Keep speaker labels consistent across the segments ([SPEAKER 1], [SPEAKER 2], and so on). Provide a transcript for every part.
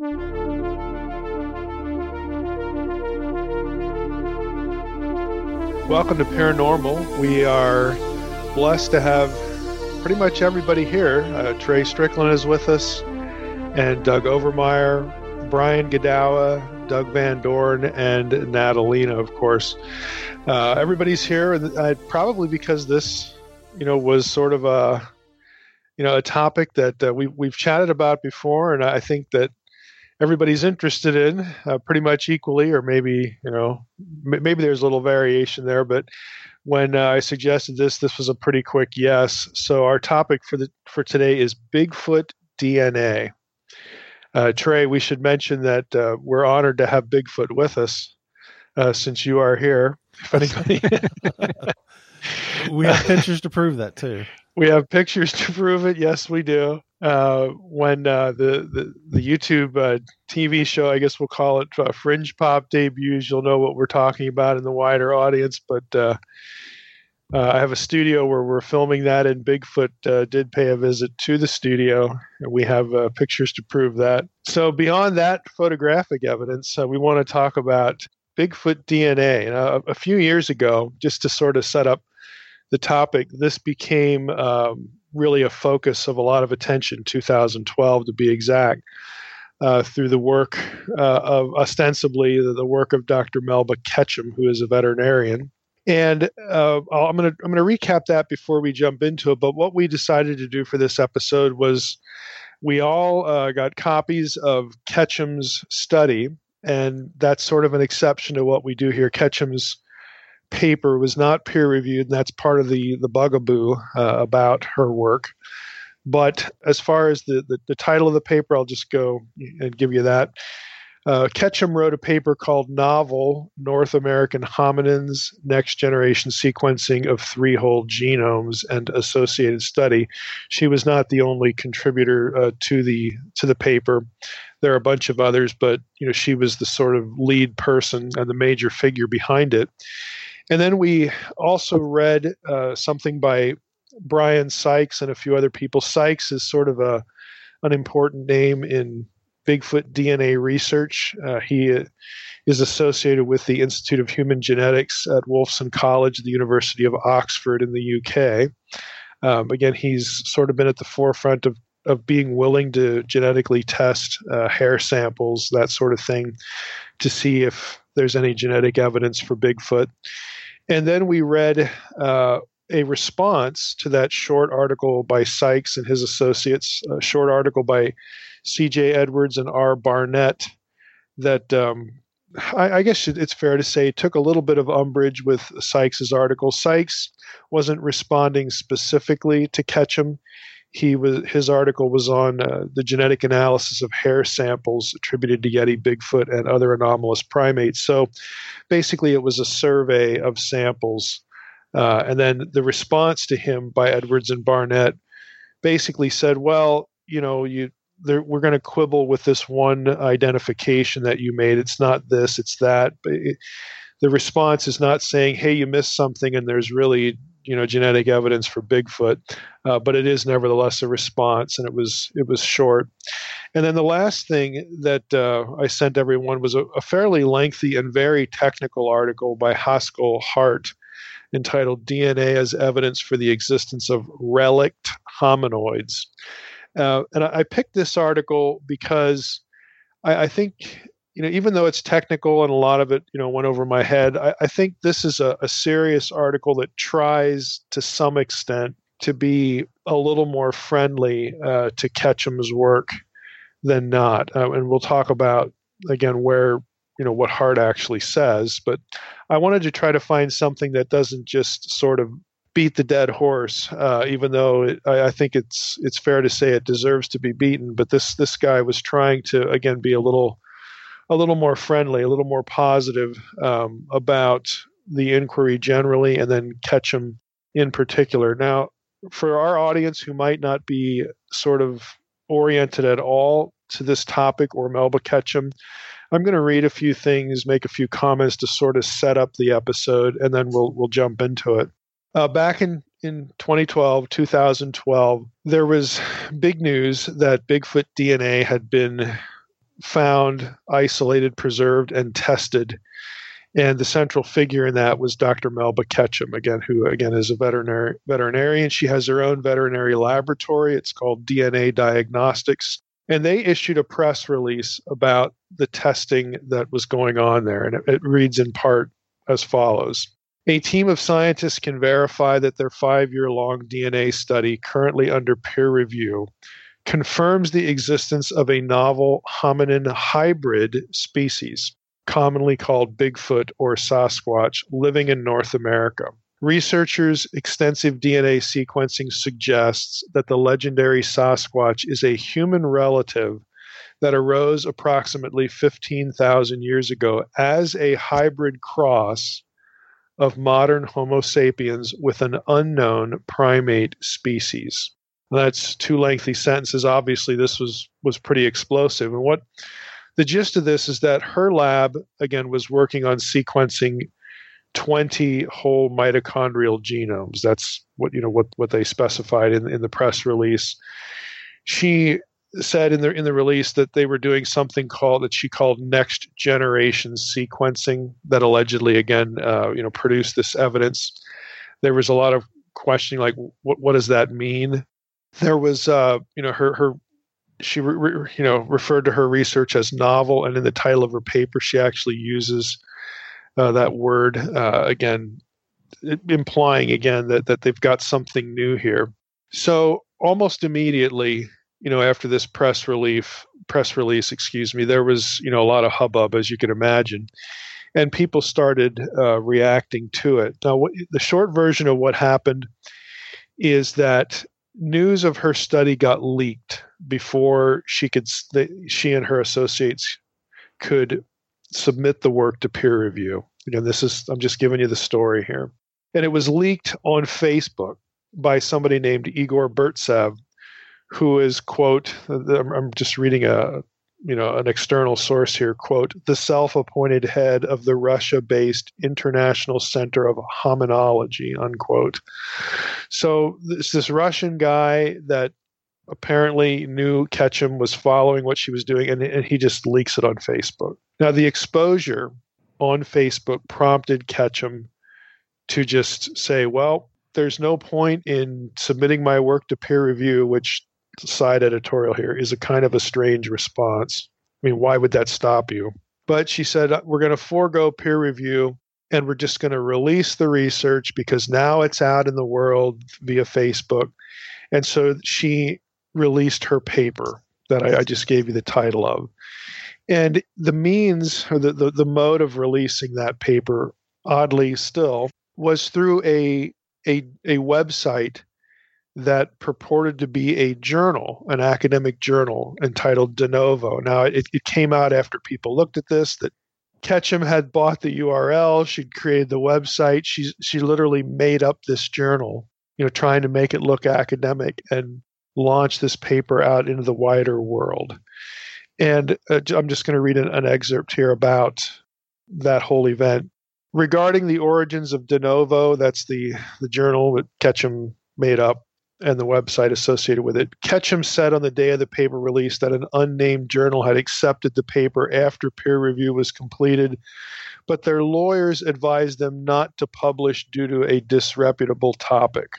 [SPEAKER 1] Welcome to Paranormal. We are blessed to have pretty much everybody here. Uh, Trey Stricklin is with us, and Doug Overmyer, Brian Godawa, Doug Van Dorn, and Natalina, of course. Uh, everybody's here, uh, probably because this, you know, was sort of a, you know, a topic that we we've chatted about before, and I think that everybody's interested in uh, pretty much equally, or maybe you know, m- maybe there's a little variation there, but when uh, I suggested this, this was a pretty quick yes. So our topic for the for today is Bigfoot DNA. Uh, Trey, we should mention that uh, we're honored to have Bigfoot with us uh, since you are here. If anybody,
[SPEAKER 2] we have pictures to prove that too.
[SPEAKER 1] We have pictures to prove it. Yes, we do. Uh, when uh, the, the the YouTube uh, TV show, I guess we'll call it Fringe Pop debuts, you'll know what we're talking about in the wider audience. But uh, I have a studio where we're filming that, and Bigfoot uh, did pay a visit to the studio, and we have uh, pictures to prove that. So, beyond that photographic evidence, uh, we want to talk about Bigfoot DNA. And, uh, a few years ago, just to sort of set up the topic, this became um, really a focus of a lot of attention, 2012 to be exact. Uh, through the work of ostensibly the, the work of Dr. Melba Ketchum, who is a veterinarian, and uh, I'm going to I'm going to recap that before we jump into it. But what we decided to do for this episode was we all uh, got copies of Ketchum's study, and that's sort of an exception to what we do here. Ketchum's paper was not peer reviewed, and that's part of the the bugaboo uh, about her work. But as far as the, the, the title of the paper, I'll just go and give you that. Uh, Ketchum wrote a paper called Novel North American Hominins Next Generation Sequencing of Three Whole Genomes and Associated Study. She was not the only contributor uh, to the to the paper. There are a bunch of others, but you know she was the sort of lead person and the major figure behind it. And then we also read uh, something by Brian Sykes and a few other people. Sykes is sort of a an important name in Bigfoot DNA research. Uh, he is associated with the Institute of Human Genetics at Wolfson College, the University of Oxford in the UK. Um, again, he's sort of been at the forefront of of being willing to genetically test uh, hair samples, that sort of thing, to see if there's any genetic evidence for Bigfoot. And then we read uh, a response to that short article by Sykes and his associates, a short article by C.J. Edwards and R. Barnett that um, I, I, guess it's fair to say took a little bit of umbrage with Sykes's article. Sykes wasn't responding specifically to Ketchum. He was his article was on uh, the genetic analysis of hair samples attributed to Yeti, Bigfoot, and other anomalous primates. So, basically, it was a survey of samples, uh, and then the response to him by Edwards and Barnett basically said, "Well, you know, you we're going to quibble with this one identification that you made. It's not this, it's that. But it, the response is not saying, "Hey, you missed something," and there's really you know genetic evidence for Bigfoot, uh, but it is nevertheless a response, and it was it was short. And then the last thing that uh, I sent everyone was a, a, fairly lengthy and very technical article by Haskell Hart entitled "DNA as Evidence for the Existence of Relict Hominoids." Uh, and I, I, picked this article because I, I, think, you know, even though it's technical and a lot of it, you know, went over my head, I, I think this is a, a, serious article that tries to some extent to be a little more friendly uh, to Ketchum's work than not. Uh, and we'll talk about, again, where you know what Hart actually says, but I wanted to try to find something that doesn't just sort of beat the dead horse, uh, even though it, I, I, think it's it's fair to say it deserves to be beaten. But this this guy was trying to again be a little a little more friendly, a little more positive um, about the inquiry generally, and then Ketchum in particular. Now, for our audience who might not be sort of oriented at all to this topic or Melba Ketchum, I'm going to read a few things, make a few comments to sort of set up the episode, and then we'll we'll jump into it. Uh, back in, in 2012, 2012, there was big news that Bigfoot DNA had been found, isolated, preserved, and tested. And the central figure in that was Dr. Melba Ketchum, again, who again is a veterinary veterinarian. She has her own veterinary laboratory. It's called DNA Diagnostics. And they issued a press release about the testing that was going on there. And it, it reads in part as follows A team of scientists can verify that their five year long DNA study, currently under peer review, confirms the existence of a novel hominin hybrid species, commonly called Bigfoot or Sasquatch, living in North America. Researchers' extensive DNA sequencing suggests that the legendary Sasquatch is a human relative that arose approximately 15,000 years ago as a hybrid cross of modern Homo sapiens with an unknown primate species. That's two lengthy sentences. Obviously, this was was pretty explosive. And what the gist of this is that her lab again was working on sequencing 20 whole mitochondrial genomes. That's what you know what what they specified in in the press release. She said in the in the release that they were doing something called that she called next generation sequencing that allegedly again uh, you know produced this evidence. There was a lot of questioning like what what does that mean? There was uh, you know her her she re, you know referred to her research as novel and in the title of her paper she actually uses uh, that word uh, again implying again that that they've got something new here. So almost immediately you know after this press relief press release excuse me there was you know a lot of hubbub as you can imagine and people started uh, reacting to it. Now what, the short version of what happened is that news of her study got leaked before she could she and her associates could submit the work to peer review. again this is I'm just giving you the story here. And it was leaked on Facebook by somebody named Igor Burtsev, who is quote I'm just reading a you know an external source here quote the self-appointed head of the russia-based international center of hominology unquote. So this this russian guy that apparently knew ketchum was following what she was doing and, and he just leaks it on facebook. Now the exposure on facebook prompted ketchum to just say well there's no point in submitting my work to peer review which side editorial here is a kind of a strange response. I mean, why would that stop you? But she said, uh, we're going to forego peer review and we're just going to release the research because now it's out in the world via Facebook. And so she released her paper that I, I just gave you the title of. And the means or the, the, the mode of releasing that paper, oddly still, was through a a, a website that purported to be a journal, an academic journal entitled De Novo. Now, it, it came out after people looked at this that Ketchum had bought the URL. She'd created the website. She she literally made up this journal, you know, trying to make it look academic and launch this paper out into the wider world. And uh, I'm just going to read an, an excerpt here about that whole event. Regarding the origins of De Novo, that's the the journal that Ketchum made up and the website associated with it. Ketchum said on the day of the paper release that an unnamed journal had accepted the paper after peer review was completed, but their lawyers advised them not to publish due to a disreputable topic.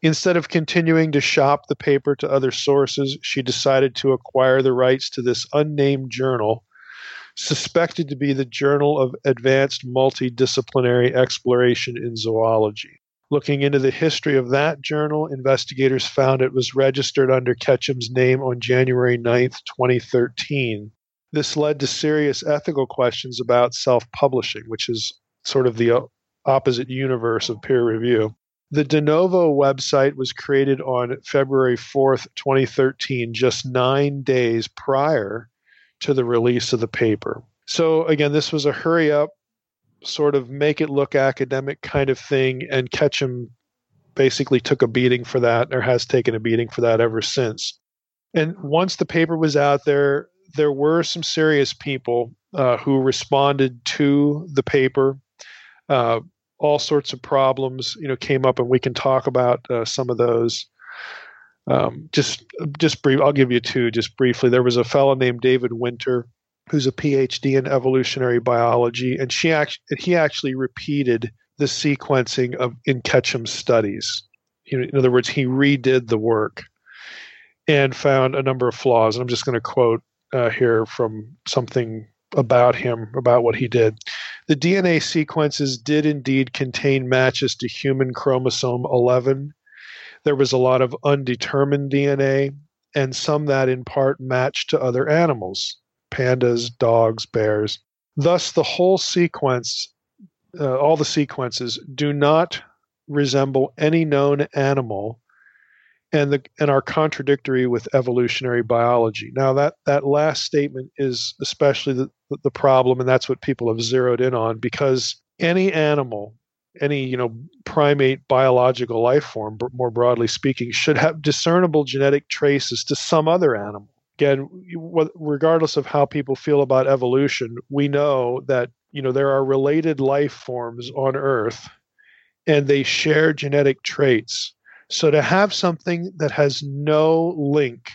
[SPEAKER 1] Instead of continuing to shop the paper to other sources, she decided to acquire the rights to this unnamed journal, suspected to be the Journal of Advanced Multidisciplinary Exploration in Zoology. Looking into the history of that journal, investigators found it was registered under Ketchum's name on January 9, 2013. This led to serious ethical questions about self publishing, which is sort of the uh, opposite universe of peer review. The De Novo website was created on February 4th, 2013, just nine days prior to the release of the paper. So, again, this was a hurry up, sort of make it look academic kind of thing, and Ketchum basically took a beating for that, or has taken a beating for that ever since. And once the paper was out there, there were some serious people uh, who responded to the paper. Uh, all sorts of problems, you know, came up, and we can talk about uh, some of those. Um, just just brief. I'll give you two just briefly. There was a fellow named David Winter who's a PhD in evolutionary biology, and she actually he actually repeated the sequencing of in Ketchum's studies. In other words, he redid the work and found a number of flaws. And I'm just going to quote uh, here from something about him, about what he did. The DNA sequences did indeed contain matches to human chromosome 11. There was a lot of undetermined DNA, and some that in part matched to other animals pandas, dogs, bears. Thus, the whole sequence, uh, all the sequences, do not resemble any known animal and the and are contradictory with evolutionary biology. Now that that last statement is especially the the problem, and that's what people have zeroed in on because any animal, any you know primate biological life form, more broadly speaking, should have discernible genetic traces to some other animal. Again, regardless of how people feel about evolution, we know that you know there are related life forms on Earth, and they share genetic traits so to have something that has no link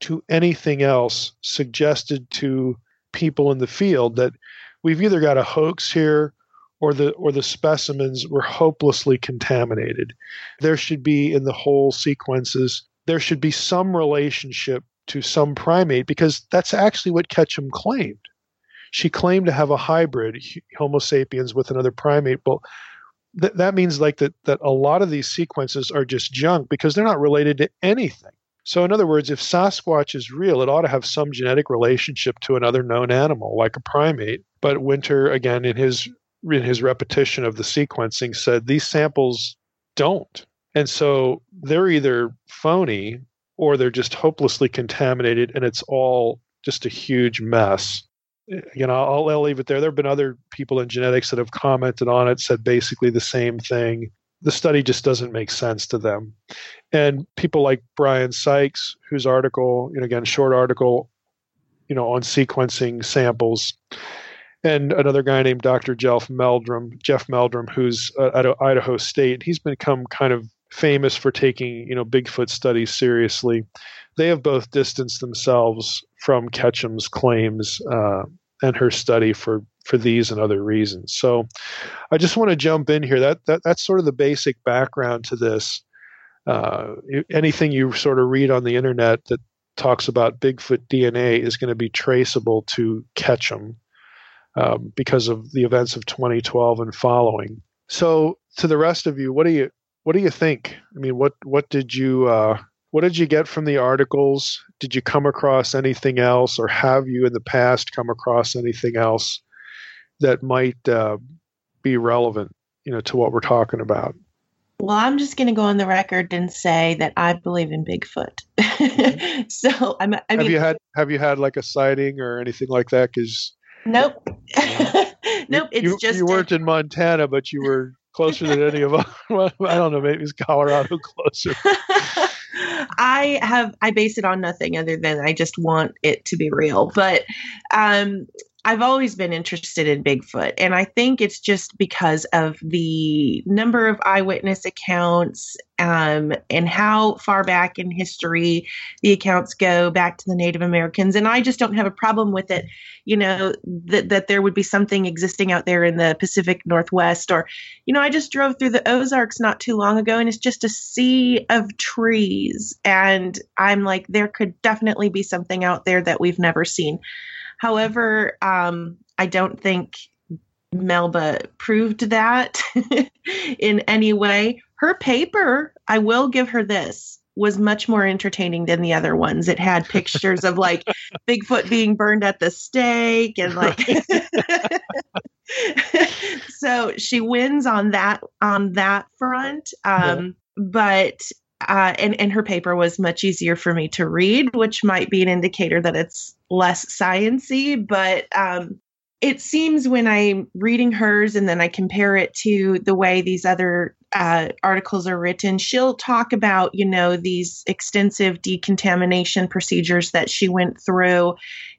[SPEAKER 1] to anything else suggested to people in the field that we've either got a hoax here or the or the specimens were hopelessly contaminated. There should be in the whole sequences there should be some relationship to some primate because that's actually what Ketchum claimed. She claimed to have a hybrid Homo sapiens with another primate. Well, th- that means like that that a lot of these sequences are just junk because they're not related to anything. So in other words, if Sasquatch is real, it ought to have some genetic relationship to another known animal, like a primate. But Winter, again, in his in his repetition of the sequencing, said these samples don't. And so they're either phony or they're just hopelessly contaminated and it's all just a huge mess you know, I'll, I'll leave it there. There have been other people in genetics that have commented on it, said basically the same thing. The study just doesn't make sense to them. And people like Brian Sykes, whose article, you know, again, short article, you know, on sequencing samples, and another guy named Dr. Jeff Meldrum, Jeff Meldrum, who's uh, at Idaho State. He's become kind of famous for taking, you know, Bigfoot studies seriously they have both distanced themselves from Ketchum's claims uh, and her study for for these and other reasons. So, I just want to jump in here. That that that's sort of the basic background to this. Uh, anything you sort of read on the internet that talks about Bigfoot DNA is going to be traceable to Ketchum um, because of the events of 2012 and following. So, to the rest of you, what do you what do you think? I mean, what what did you uh, what did you get from the articles? Did you come across anything else, or have you in the past come across anything else that might uh, be relevant, you know, to what we're talking about?
[SPEAKER 3] Well, I'm just going to go on the record and say that I believe in Bigfoot. so I'm. I
[SPEAKER 1] mean, have you had have you had like a sighting or anything like that? Because
[SPEAKER 3] nope, nope. It's
[SPEAKER 1] you,
[SPEAKER 3] just
[SPEAKER 1] you weren't a, in Montana, but you were closer than any of us. I don't know. Maybe it's Colorado closer.
[SPEAKER 3] I have I base it on nothing other than I just want it to be real. But um I've always been interested in Bigfoot, and I think it's just because of the number of eyewitness accounts um, and how far back in history the accounts go back to the Native Americans. And I just don't have a problem with it, you know, that, that there would be something existing out there in the Pacific Northwest. Or, you know, I just drove through the Ozarks not too long ago, and it's just a sea of trees. And I'm like, there could definitely be something out there that we've never seen. However, um, I don't think Melba proved that in any way. Her paper, I will give her this, was much more entertaining than the other ones. It had pictures of like Bigfoot being burned at the stake and like so she wins on that on that front. Um, yeah. but uh, and and her paper was much easier for me to read, which might be an indicator that it's less sciency. But um, it seems when I'm reading hers and then I compare it to the way these other uh, articles are written, she'll talk about you know these extensive decontamination procedures that she went through,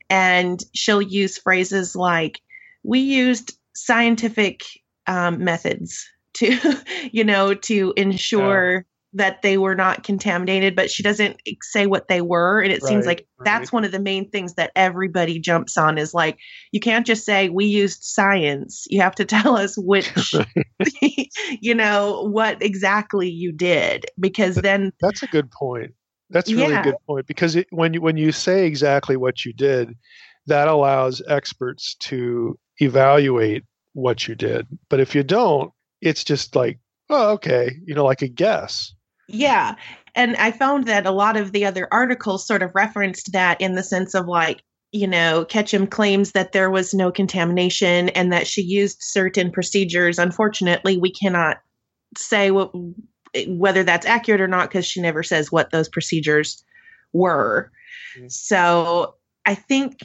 [SPEAKER 3] and she'll use phrases like, "We used scientific um, methods." to you know to ensure that they were not contaminated, but she doesn't say what they were. And it seems
[SPEAKER 1] Right,
[SPEAKER 3] like that's one of the main things that everybody jumps on is like, you can't just say we used science. You have to tell us which, you know, what exactly you did, because then,
[SPEAKER 1] That's a good point. That's really
[SPEAKER 3] Yeah.
[SPEAKER 1] good point because it, when you when you say exactly what you did, that allows experts to evaluate what you did. But if you don't, it's just like, oh, okay, you know, like a guess.
[SPEAKER 3] Yeah. And I found that a lot of the other articles sort of referenced that in the sense of like, you know, Ketchum claims that there was no contamination and that she used certain procedures. Unfortunately, we cannot say what, whether that's accurate or not because she never says what those procedures were.
[SPEAKER 1] Mhm.
[SPEAKER 3] So I think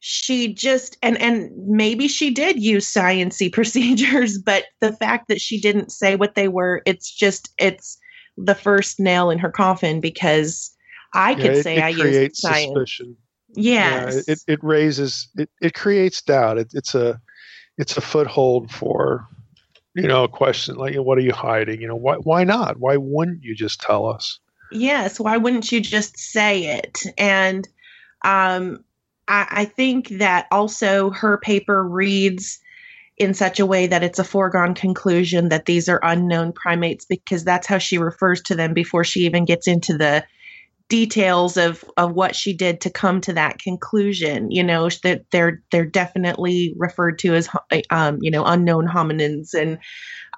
[SPEAKER 3] she just and and maybe she did use sciency procedures, but the fact that she didn't say what they were, it's just it's the first nail in her coffin because I
[SPEAKER 1] Yeah,
[SPEAKER 3] could
[SPEAKER 1] it,
[SPEAKER 3] say
[SPEAKER 1] it
[SPEAKER 3] I used science.
[SPEAKER 1] suspicion.
[SPEAKER 3] Yes.
[SPEAKER 1] Yeah, it, it raises it, it creates doubt. It, it's a it's a foothold for you know a question like what are you hiding? You know why why not? Why wouldn't you just tell us?
[SPEAKER 3] Yes, why wouldn't you just say it? And um, I, I think that also her paper reads in such a way that it's a foregone conclusion that these are unknown primates because that's how she refers to them before she even gets into the details of of what she did to come to that conclusion you know that they're they're definitely referred to as um you know unknown hominins. And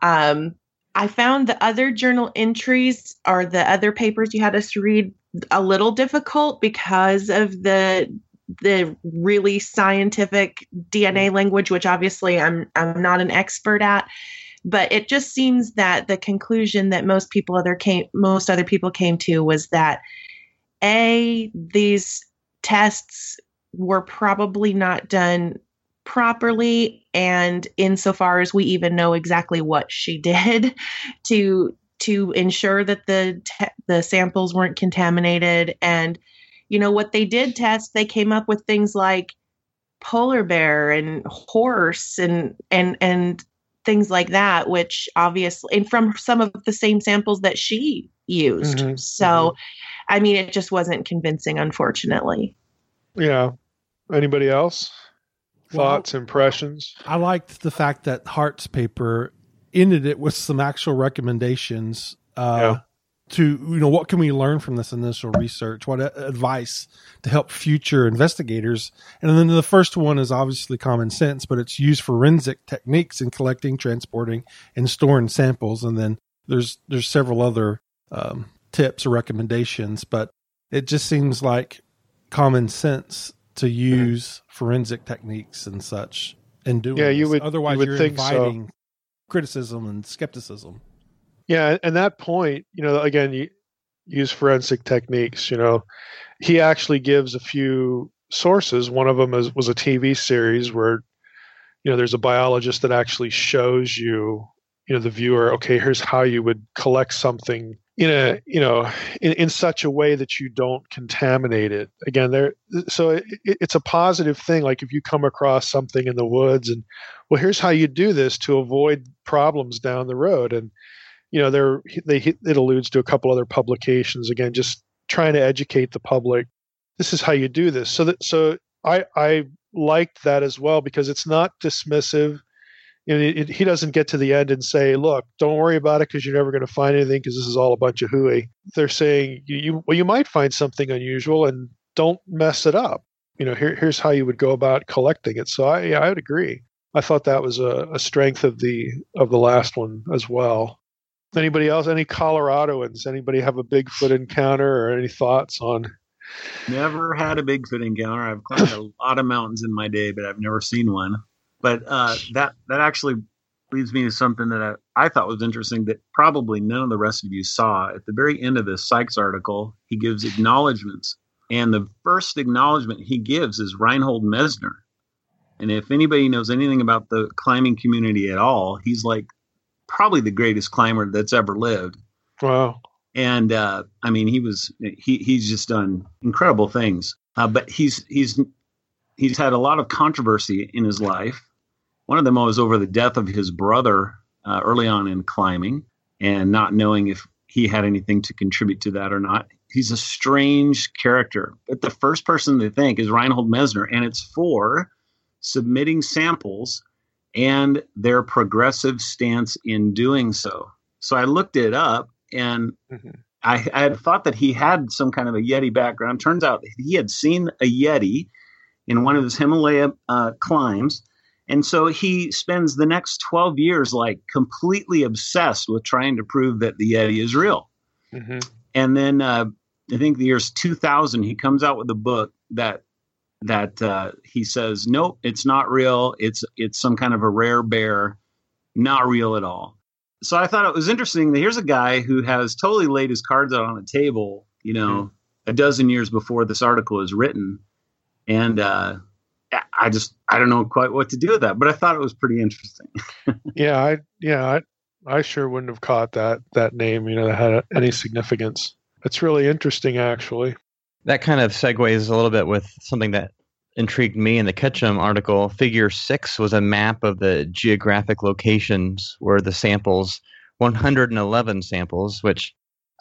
[SPEAKER 3] um I found the other journal entries or the other papers you had us read a little difficult because of the the really scientific DNA mm-hmm. language, which obviously I'm I'm not an expert at. But it just seems that the conclusion that most people other came most other people came to was that a these tests were probably not done properly and insofar as we even know exactly what she did to to ensure that the te- the samples weren't contaminated and you know what they did test they came up with things like polar bear and horse and and and things like that which obviously and from some of the same samples that she used
[SPEAKER 1] Mhm,
[SPEAKER 3] so i mean it just wasn't convincing unfortunately
[SPEAKER 1] Yeah. Anybody else?
[SPEAKER 2] Well,
[SPEAKER 1] Thoughts, impressions?
[SPEAKER 2] I liked the fact that Hart's paper ended it with some actual recommendations uh,
[SPEAKER 1] Yeah.
[SPEAKER 2] To you know what can we learn from this initial research, what a- advice to help future investigators, and then the first one is obviously common sense, but it's use forensic techniques in collecting, transporting, and storing samples, and then there's there's several other um, tips or recommendations, but it just seems like common sense to use forensic techniques and such and doing
[SPEAKER 1] Yeah, you would- you
[SPEAKER 2] otherwise
[SPEAKER 1] would
[SPEAKER 2] you're
[SPEAKER 1] think so.
[SPEAKER 2] inviting criticism and skepticism
[SPEAKER 1] Yeah, and that point, you know, again, you use forensic techniques. You know, he actually gives a few sources. One of them is, was a TV series where, you know, there's a biologist that actually shows you, you know, the viewer, okay, here's how you would collect something in a, you know, in, in such a way that you don't contaminate it. Again, there, so it, it- it's a positive thing. Like if you come across something in the woods and, well, here's how you do this to avoid problems down the road. And, you know, there they it alludes to a couple other publications again, just trying to educate the public. This is how you do this. So that so I I liked that as well because it's not dismissive. You know, it, it- he doesn't get to the end and say, "Look, don't worry about it because you're never going to find anything because this is all a bunch of hooey." They're saying, "You, you well, you might find something unusual, and don't mess it up." You know, here, here's how you would go about collecting it. So I, yeah, I would agree. I thought that was a, a strength of the of the last one as well. Anybody else? Any Coloradoans? Anybody have a Bigfoot encounter or any thoughts on?
[SPEAKER 4] Never had a Bigfoot encounter. I've climbed a lot of mountains in my day, but I've never seen one. But uh, that that actually leads me to something that I, I thought was interesting that probably none of the rest of you saw. At the very end of this Sykes article, he gives acknowledgments, and the first acknowledgement he gives is Reinhold Messner. And if anybody knows anything about the climbing community at all, he's like probably the greatest climber that's ever lived
[SPEAKER 1] Wow.
[SPEAKER 4] and uh, I mean, he was he he's just done incredible things. Uh, but he's he's he's had a lot of controversy in his life. One of them was over the death of his brother uh, early on in climbing, and not knowing if he had anything to contribute to that or not. He's a strange character. But the first person to think is Reinhold Messner, and it's for submitting samples and their progressive stance in doing so. So I looked it up and mm-hmm. I, I, had thought that he had some kind of a Yeti background. Turns out he had seen a Yeti in one of his Himalaya uh, climbs. And so he spends the next 12 years like completely obsessed with trying to prove that the Yeti is real. Mm-hmm. And then uh, I think the year's 2000, he comes out with a book that that uh, he says, nope, it's not real. It's it's some kind of a rare bear, not real at all. So I thought it was interesting that here's a guy who has totally laid his cards out on the table, you know, mm-hmm. a dozen years before this article is written, and uh, I just I don't know quite what to do with that, but I thought it was pretty interesting.
[SPEAKER 1] yeah, I yeah I I sure wouldn't have caught that that name, you know, that had any significance. It's really interesting, actually
[SPEAKER 5] that kind of segues a little bit with something that intrigued me in the Ketchum article. Figure six was a map of the geographic locations where the samples, 111 samples, which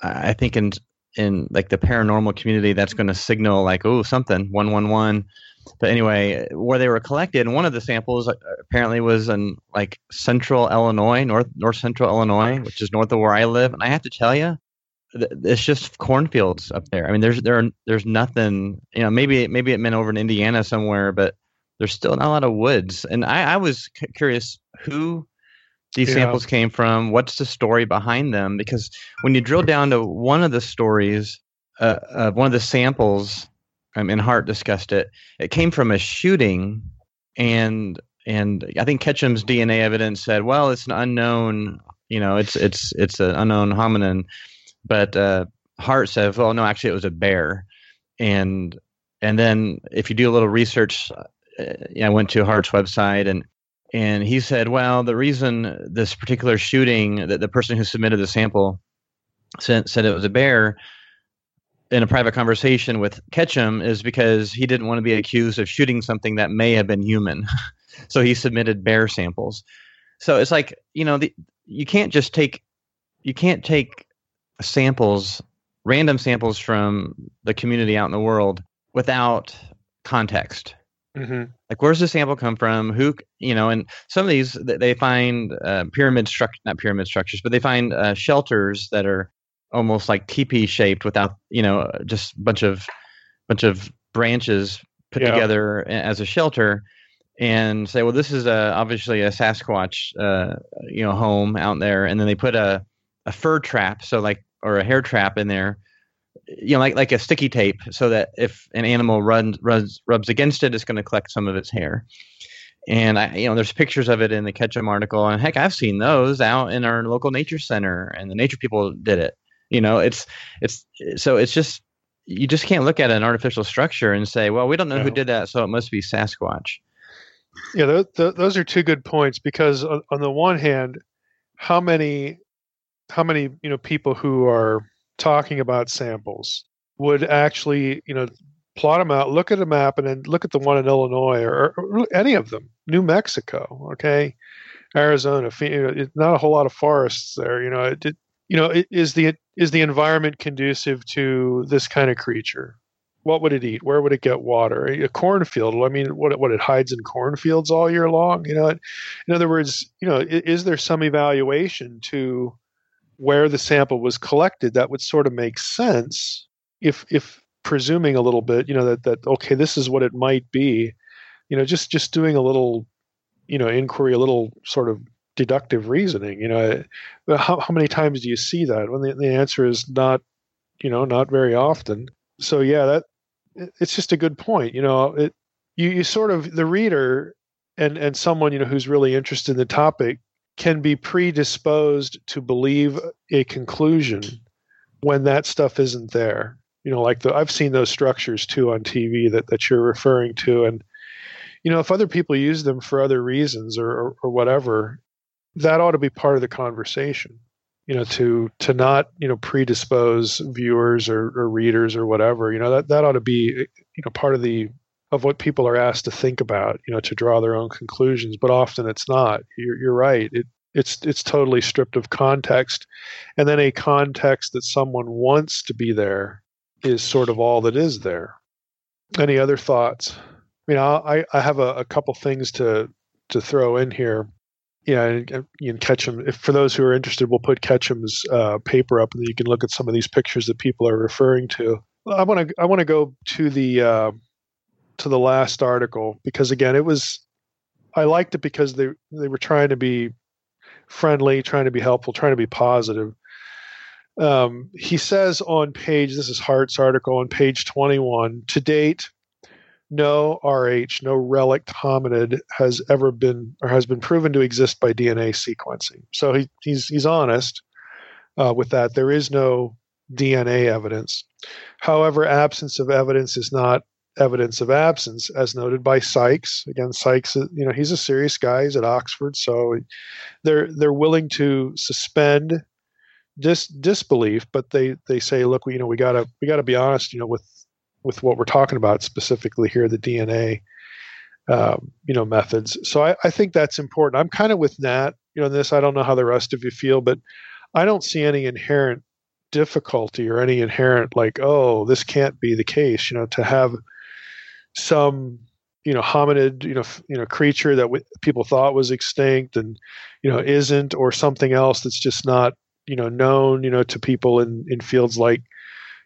[SPEAKER 5] I think in in like the paranormal community, that's going to signal like, oh, something, 111. But anyway, where they were collected, and one of the samples uh, apparently was in like central Illinois, north north central Illinois, which is north of where I live. And I have to tell you, it's just cornfields up there. I mean, there's there there's nothing. You know, maybe maybe it meant over in Indiana somewhere, but there's still not a lot of woods. And I, I was c- curious who these yeah. samples came from. What's the story behind them? Because when you drill down to one of the stories, uh, uh, one of the samples, um, and Hart discussed it. It came from a shooting, and and I think Ketchum's DNA evidence said, well, it's an unknown. You know, it's it's it's an unknown hominin but uh, Hart says, "Well, no, actually, it was a bear," and and then if you do a little research, uh, I went to Hart's website and and he said, "Well, the reason this particular shooting that the person who submitted the sample said, said it was a bear." In a private conversation with Ketchum, is because he didn't want to be accused of shooting something that may have been human, so he submitted bear samples. So it's like you know, the, you can't just take you can't take samples, random samples from the community out in the world without context. Mm-hmm. Like, where's the sample come from? Who, you know, and some of these they find uh, pyramid structure, not pyramid structures, but they find uh, shelters that are almost like teepee shaped without, you know, just a bunch of bunch of branches put yeah. together as a shelter and say, well, this is a, obviously a Sasquatch, uh, you know, home out there, and then they put a a fur trap, so like or a hair trap in there, you know, like like a sticky tape, so that if an animal runs runs rubs against it, it's going to collect some of its hair. And I, you know, there's pictures of it in the Ketchum article, and heck, I've seen those out in our local nature center, and the nature people did it. You know, it's it's so it's just you just can't look at an artificial structure and say, well, we don't know no. who did that, so it must be Sasquatch.
[SPEAKER 1] Yeah, th- th- those are two good points because on, on the one hand, how many how many you know people who are talking about samples would actually you know plot them out, look at a map, and then look at the one in Illinois or, or any of them, New Mexico, okay, Arizona. Not a whole lot of forests there. You know, it, it, you know, is the is the environment conducive to this kind of creature? What would it eat? Where would it get water? A cornfield. I mean, what what it hides in cornfields all year long? You know, in other words, you know, is there some evaluation to where the sample was collected, that would sort of make sense if if presuming a little bit, you know, that that okay, this is what it might be, you know, just just doing a little, you know, inquiry, a little sort of deductive reasoning, you know, how how many times do you see that? When the, the answer is not, you know, not very often. So yeah, that it's just a good point. You know, it you you sort of the reader and and someone you know who's really interested in the topic can be predisposed to believe a conclusion when that stuff isn't there. You know, like the I've seen those structures too on TV that, that you're referring to. And, you know, if other people use them for other reasons or, or, or whatever, that ought to be part of the conversation. You know, to to not, you know, predispose viewers or, or readers or whatever. You know, that, that ought to be, you know, part of the of what people are asked to think about, you know, to draw their own conclusions. But often it's not. You're, you're right. It, it's it's totally stripped of context and then a context that someone wants to be there is sort of all that is there any other thoughts i mean i i have a, a couple things to to throw in here yeah and, you can Ketcham if for those who are interested we'll put Ketchum's uh, paper up and you can look at some of these pictures that people are referring to i want to i want to go to the uh, to the last article because again it was i liked it because they they were trying to be friendly, trying to be helpful, trying to be positive. Um, he says on page, this is Hart's article on page 21, to date, no RH, no relict hominid has ever been or has been proven to exist by DNA sequencing. So he, he's he's honest uh, with that. There is no DNA evidence. However, absence of evidence is not evidence of absence, as noted by Sykes. Again, Sykes, you know, he's a serious guy. He's at Oxford, so they're they're willing to suspend dis, disbelief, but they they say, look, we, you know, we gotta we gotta be honest, you know, with with what we're talking about specifically here, the DNA, um, you know, methods. So I, I think that's important. I'm kind of with Nat, you know, this. I don't know how the rest of you feel, but I don't see any inherent difficulty or any inherent like, oh, this can't be the case. You know, to have some you know hominid you know f- you know creature that w- people thought was extinct and you know isn't or something else that's just not you know known you know to people in in fields like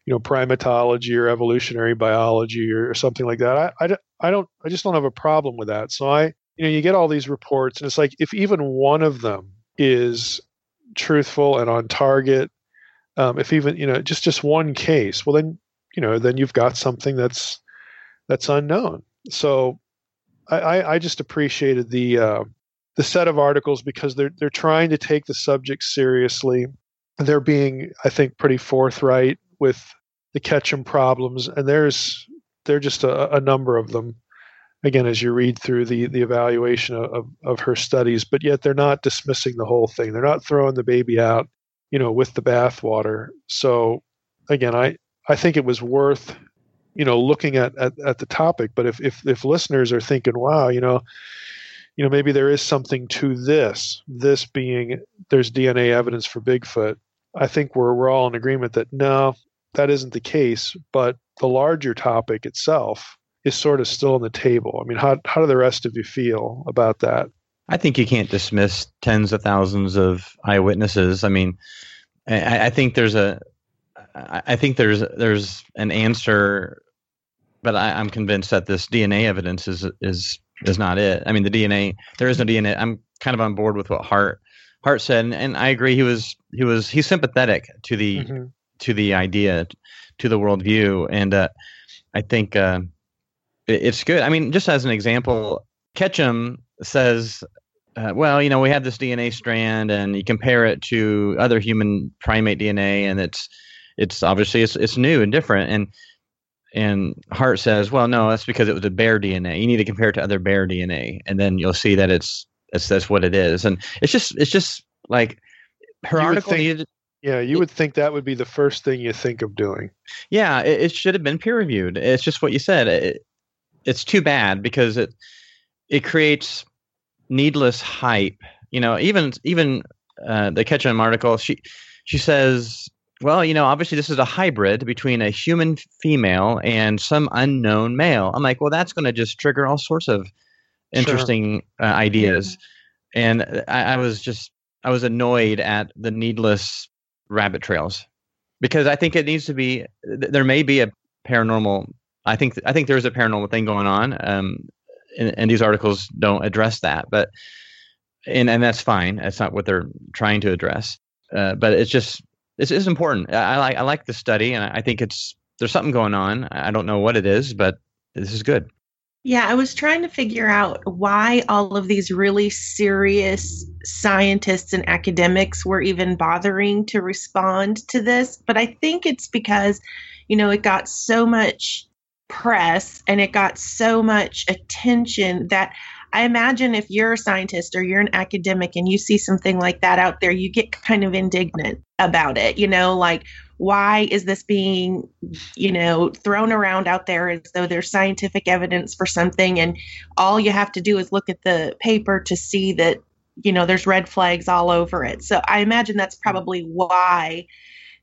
[SPEAKER 1] you know primatology or evolutionary biology or, or something like that I, I, I don't i just don't have a problem with that so i you know you get all these reports and it's like if even one of them is truthful and on target um, if even you know just just one case well then you know then you've got something that's that's unknown. So I, I just appreciated the uh, the set of articles because they're they're trying to take the subject seriously. They're being, I think, pretty forthright with the Ketchum problems, and there's there just a, a number of them. Again, as you read through the the evaluation of, of her studies, but yet they're not dismissing the whole thing. They're not throwing the baby out, you know, with the bathwater. So again, I I think it was worth you know looking at, at, at the topic but if, if if listeners are thinking wow you know you know maybe there is something to this this being there's dna evidence for bigfoot i think we're we're all in agreement that no that isn't the case but the larger topic itself is sort of still on the table. I mean how how do the rest of you feel about that?
[SPEAKER 5] I think you can't dismiss tens of thousands of eyewitnesses. I mean i, I think there's a I think there's there's an answer but I, am convinced that this DNA evidence is is is not it. I mean, the DNA there is no DNA. I'm kind of on board with what Hart Hart said, and, and I agree. He was he was he's sympathetic to the mm-hmm. to the idea, to the worldview, and uh, I think uh, it, it's good. I mean, just as an example, Ketchum says. Uh, well, you know, we have this DNA strand, and you compare it to other human primate DNA, and it's it's obviously it's, it's new and different. And and Hart says, well, no, that's because it was a bear DNA. You need to compare it to other bear DNA, and then you'll see that it's it's that's what it is. And it's just it's just like her
[SPEAKER 1] you
[SPEAKER 5] article
[SPEAKER 1] think,
[SPEAKER 5] needed.
[SPEAKER 1] Yeah, you would think that would be the first thing you think of doing.
[SPEAKER 5] Yeah, it, it should have been peer reviewed. It's just what you said. It, it's too bad because it it creates needless hype. You know, even even uh, the Ketchum article, she she says well, you know, obviously this is a hybrid between a human female and some unknown male. I'm like, well, that's going to just trigger all sorts of interesting sure. uh, ideas. Yeah. And I, I was just, I was annoyed at the needless rabbit trails because I think it needs to be, there may be a paranormal, I think, I think there's a paranormal thing going on. Um, and, and these articles don't address that, but, and, and that's fine. That's not what they're trying to address. Uh, but it's just this is important. I, like I like the study, and I think it's there's something going on. I don't know what it is, but this is good.
[SPEAKER 3] Yeah, I was trying to figure out why all of these really serious scientists and academics were even bothering to respond to this. But I think it's because, you know, it got so much press and it got so much attention that I imagine if you're a scientist or you're an academic and you see something like that out there, you get kind of indignant about it. You know, like, why is this being, you know, thrown around out there as though there's scientific evidence for something? And all you have to do is look at the paper to see that you know, there's red flags all over it. So I imagine that's probably why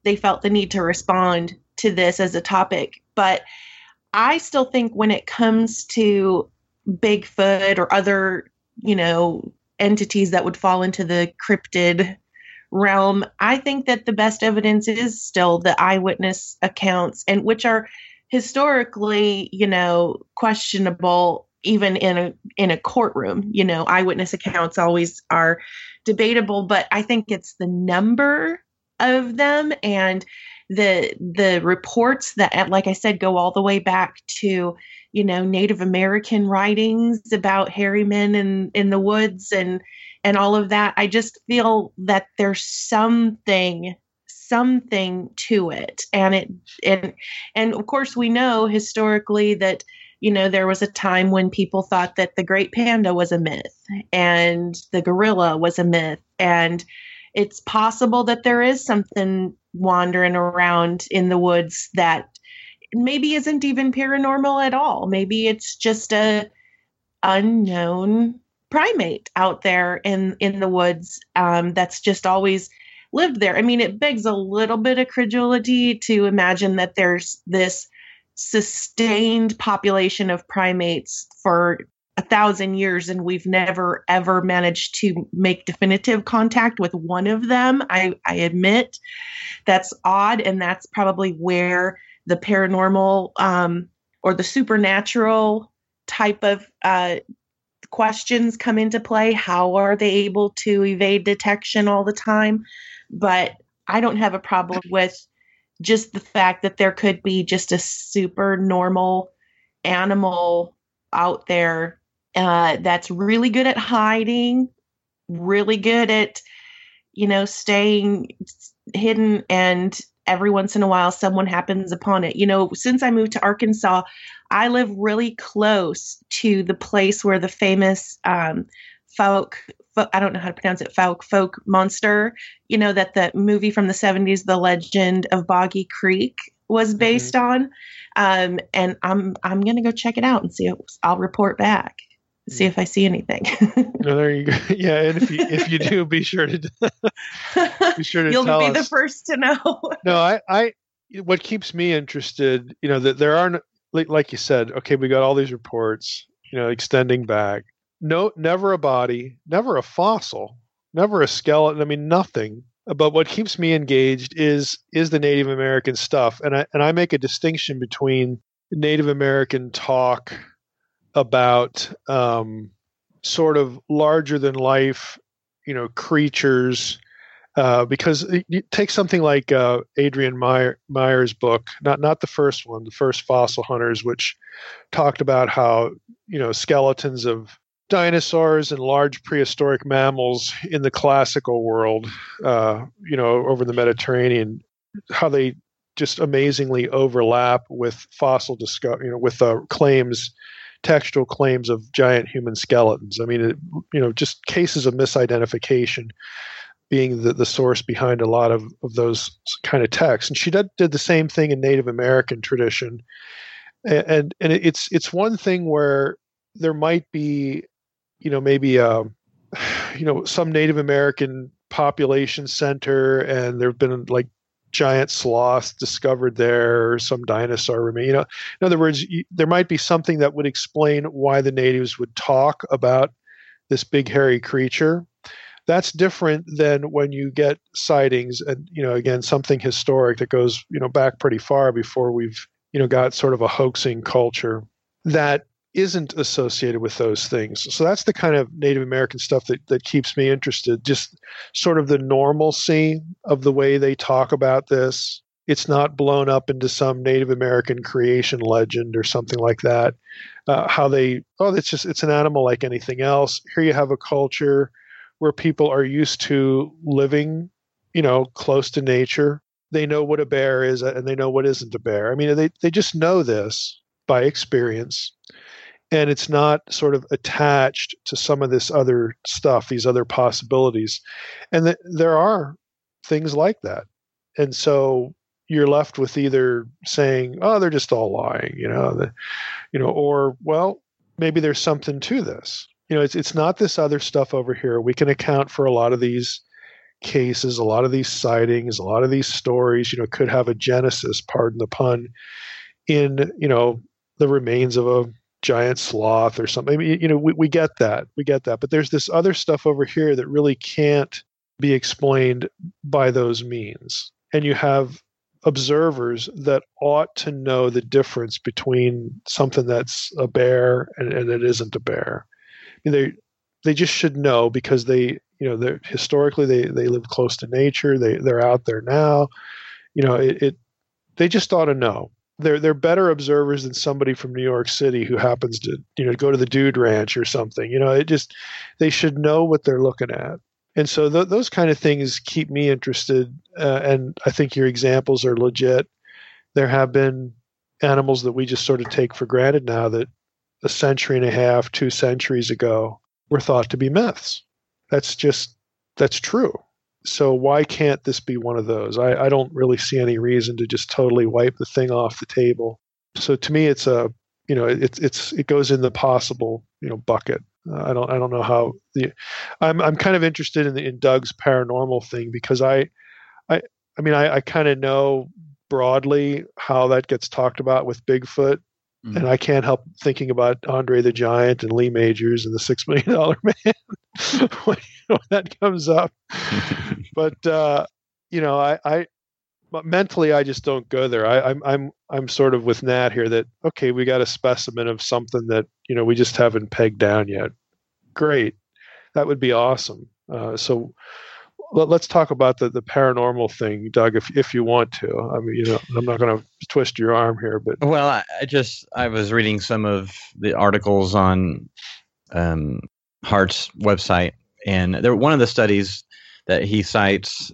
[SPEAKER 3] they felt the need to respond to this as a topic. But I still think when it comes to Bigfoot or other, you know, entities that would fall into the cryptid realm, I think that the best evidence is still the eyewitness accounts and which are historically, you know, questionable even in a in a courtroom. You know, eyewitness accounts always are debatable, but I think it's the number of them and the the reports that like I said go all the way back to you know Native American writings about hairy men in in the woods and and all of that. I just feel that there's something something to it and it and and of course we know historically that you know there was a time when people thought that the great panda was a myth and the gorilla was a myth and it's possible that there is something wandering around in the woods that maybe isn't even paranormal at all maybe it's just a unknown primate out there in in the woods um, that's just always lived there. I mean, it begs a little bit of credulity to imagine that there's this sustained population of primates for a thousand years and we've never ever managed to make definitive contact with one of them. I, I admit that's odd, and that's probably where the paranormal um, or the supernatural type of uh, questions come into play. How are they able to evade detection all the time? But I don't have a problem with just the fact that there could be just a super normal animal out there uh, that's really good at hiding, really good at, you know, staying hidden and every once in a while someone happens upon it. You know, since I moved to Arkansas, I live really close to the place where the famous um, Fouke, Fouke, I don't know how to pronounce it, Fouke Fouke monster, you know, that the movie from the 70s, The Legend of Boggy Creek was mm-hmm. based mm-hmm. on. Um, and I'm I'm gonna go check it out and see. If, I'll report back see if I see anything.
[SPEAKER 1] no, there you go. Yeah, and if you if you do, be sure to be sure to
[SPEAKER 3] You'll be
[SPEAKER 1] us.
[SPEAKER 3] the first to know.
[SPEAKER 1] no, I I what keeps me interested, you know, that there are like, like you said, okay, we got all these reports, you know, extending back. No, never a body, never a fossil, never a skeleton. I mean, nothing. But what keeps me engaged is is the Native American stuff, and I and I make a distinction between Native American talk about um, sort of larger than life, you know, creatures. Uh, because take something like uh, Adrienne Mayor, Mayor's book, not not the first one, the first Fossil Hunters, which talked about how you know skeletons of dinosaurs and large prehistoric mammals in the classical world, uh, you know, over the Mediterranean, how they just amazingly overlap with fossil discovery, you know, with uh, claims textual claims of giant human skeletons. I mean, it, you know, just cases of misidentification being the, the source behind a lot of, of those kind of texts. And she did, did the same thing in Native American tradition. And, and, it's, it's one thing where there might be, you know, maybe, a, um, you know, some Native American population center and there have been like giant sloth discovered there some dinosaur remain. You know, in other words, you, there might be something that would explain why the natives would talk about this big hairy creature. That's different than when you get sightings and you know again something historic that goes you know back pretty far before we've you know got sort of a hoaxing culture that isn't associated with those things. So that's the kind of Native American stuff that, that keeps me interested. Just sort of the normalcy of the way they talk about this. It's not blown up into some Native American creation legend or something like that. Uh, how they, oh, it's just, it's an animal like anything else. Here you have a culture where people are used to living, you know, close to nature. They know what a bear is and they know what isn't a bear. I mean, they, they just know this by experience and it's not sort of attached to some of this other stuff, these other possibilities. And th- there are things like that. And so you're left with either saying, "Oh, they're just all lying," you know, the, you know, or well, maybe there's something to this. you know, it's it's not this other stuff over here. We can account for a lot of these cases, a lot of these sightings, a lot of these stories. You know, could have a genesis, pardon the pun, in you know the remains of a giant sloth or something. I mean, you know, we, we get that, we get that. But there's this other stuff over here that really can't be explained by those means. And you have observers that ought to know the difference between something that's a bear and, and it isn't a bear. I mean, they they just should know because they you know they're historically they they live close to nature they they're out there now you know it, it they just ought to know they're they're better observers than somebody from New York City who happens to you know go to the Dude Ranch or something. You know, it just they should know what they're looking at, and so th- those kind of things keep me interested. Uh, and I think your examples are legit. There have been animals that we just sort of take for granted now that a century and a half, two centuries ago were thought to be myths. That's just that's true so why can't this be one of those? I, I don't really see any reason to just totally wipe the thing off the table. So to me, it's a you know it's it's it goes in the possible you know bucket. Uh, I don't I don't know how the I'm I'm kind of interested in the in Doug's paranormal thing because I I I mean I, I kind of know broadly how that gets talked about with Bigfoot Mm-hmm. And I can't help thinking about Andre the Giant and Lee Majors and the Six Million Dollar Man when, when, that comes up. but uh, you know, I, I mentally I just don't go there. I, I'm I'm I'm sort of with Nat here that okay, we got a specimen of something that you know we just haven't pegged down yet. Great, that would be awesome. Uh, so let, us talk about the, the paranormal thing, Doug, if if you want to. I mean, you know, I'm not going to twist your arm here, but
[SPEAKER 5] well, I, I, just I was reading some of the articles on um, Hart's website, and there one of the studies that he cites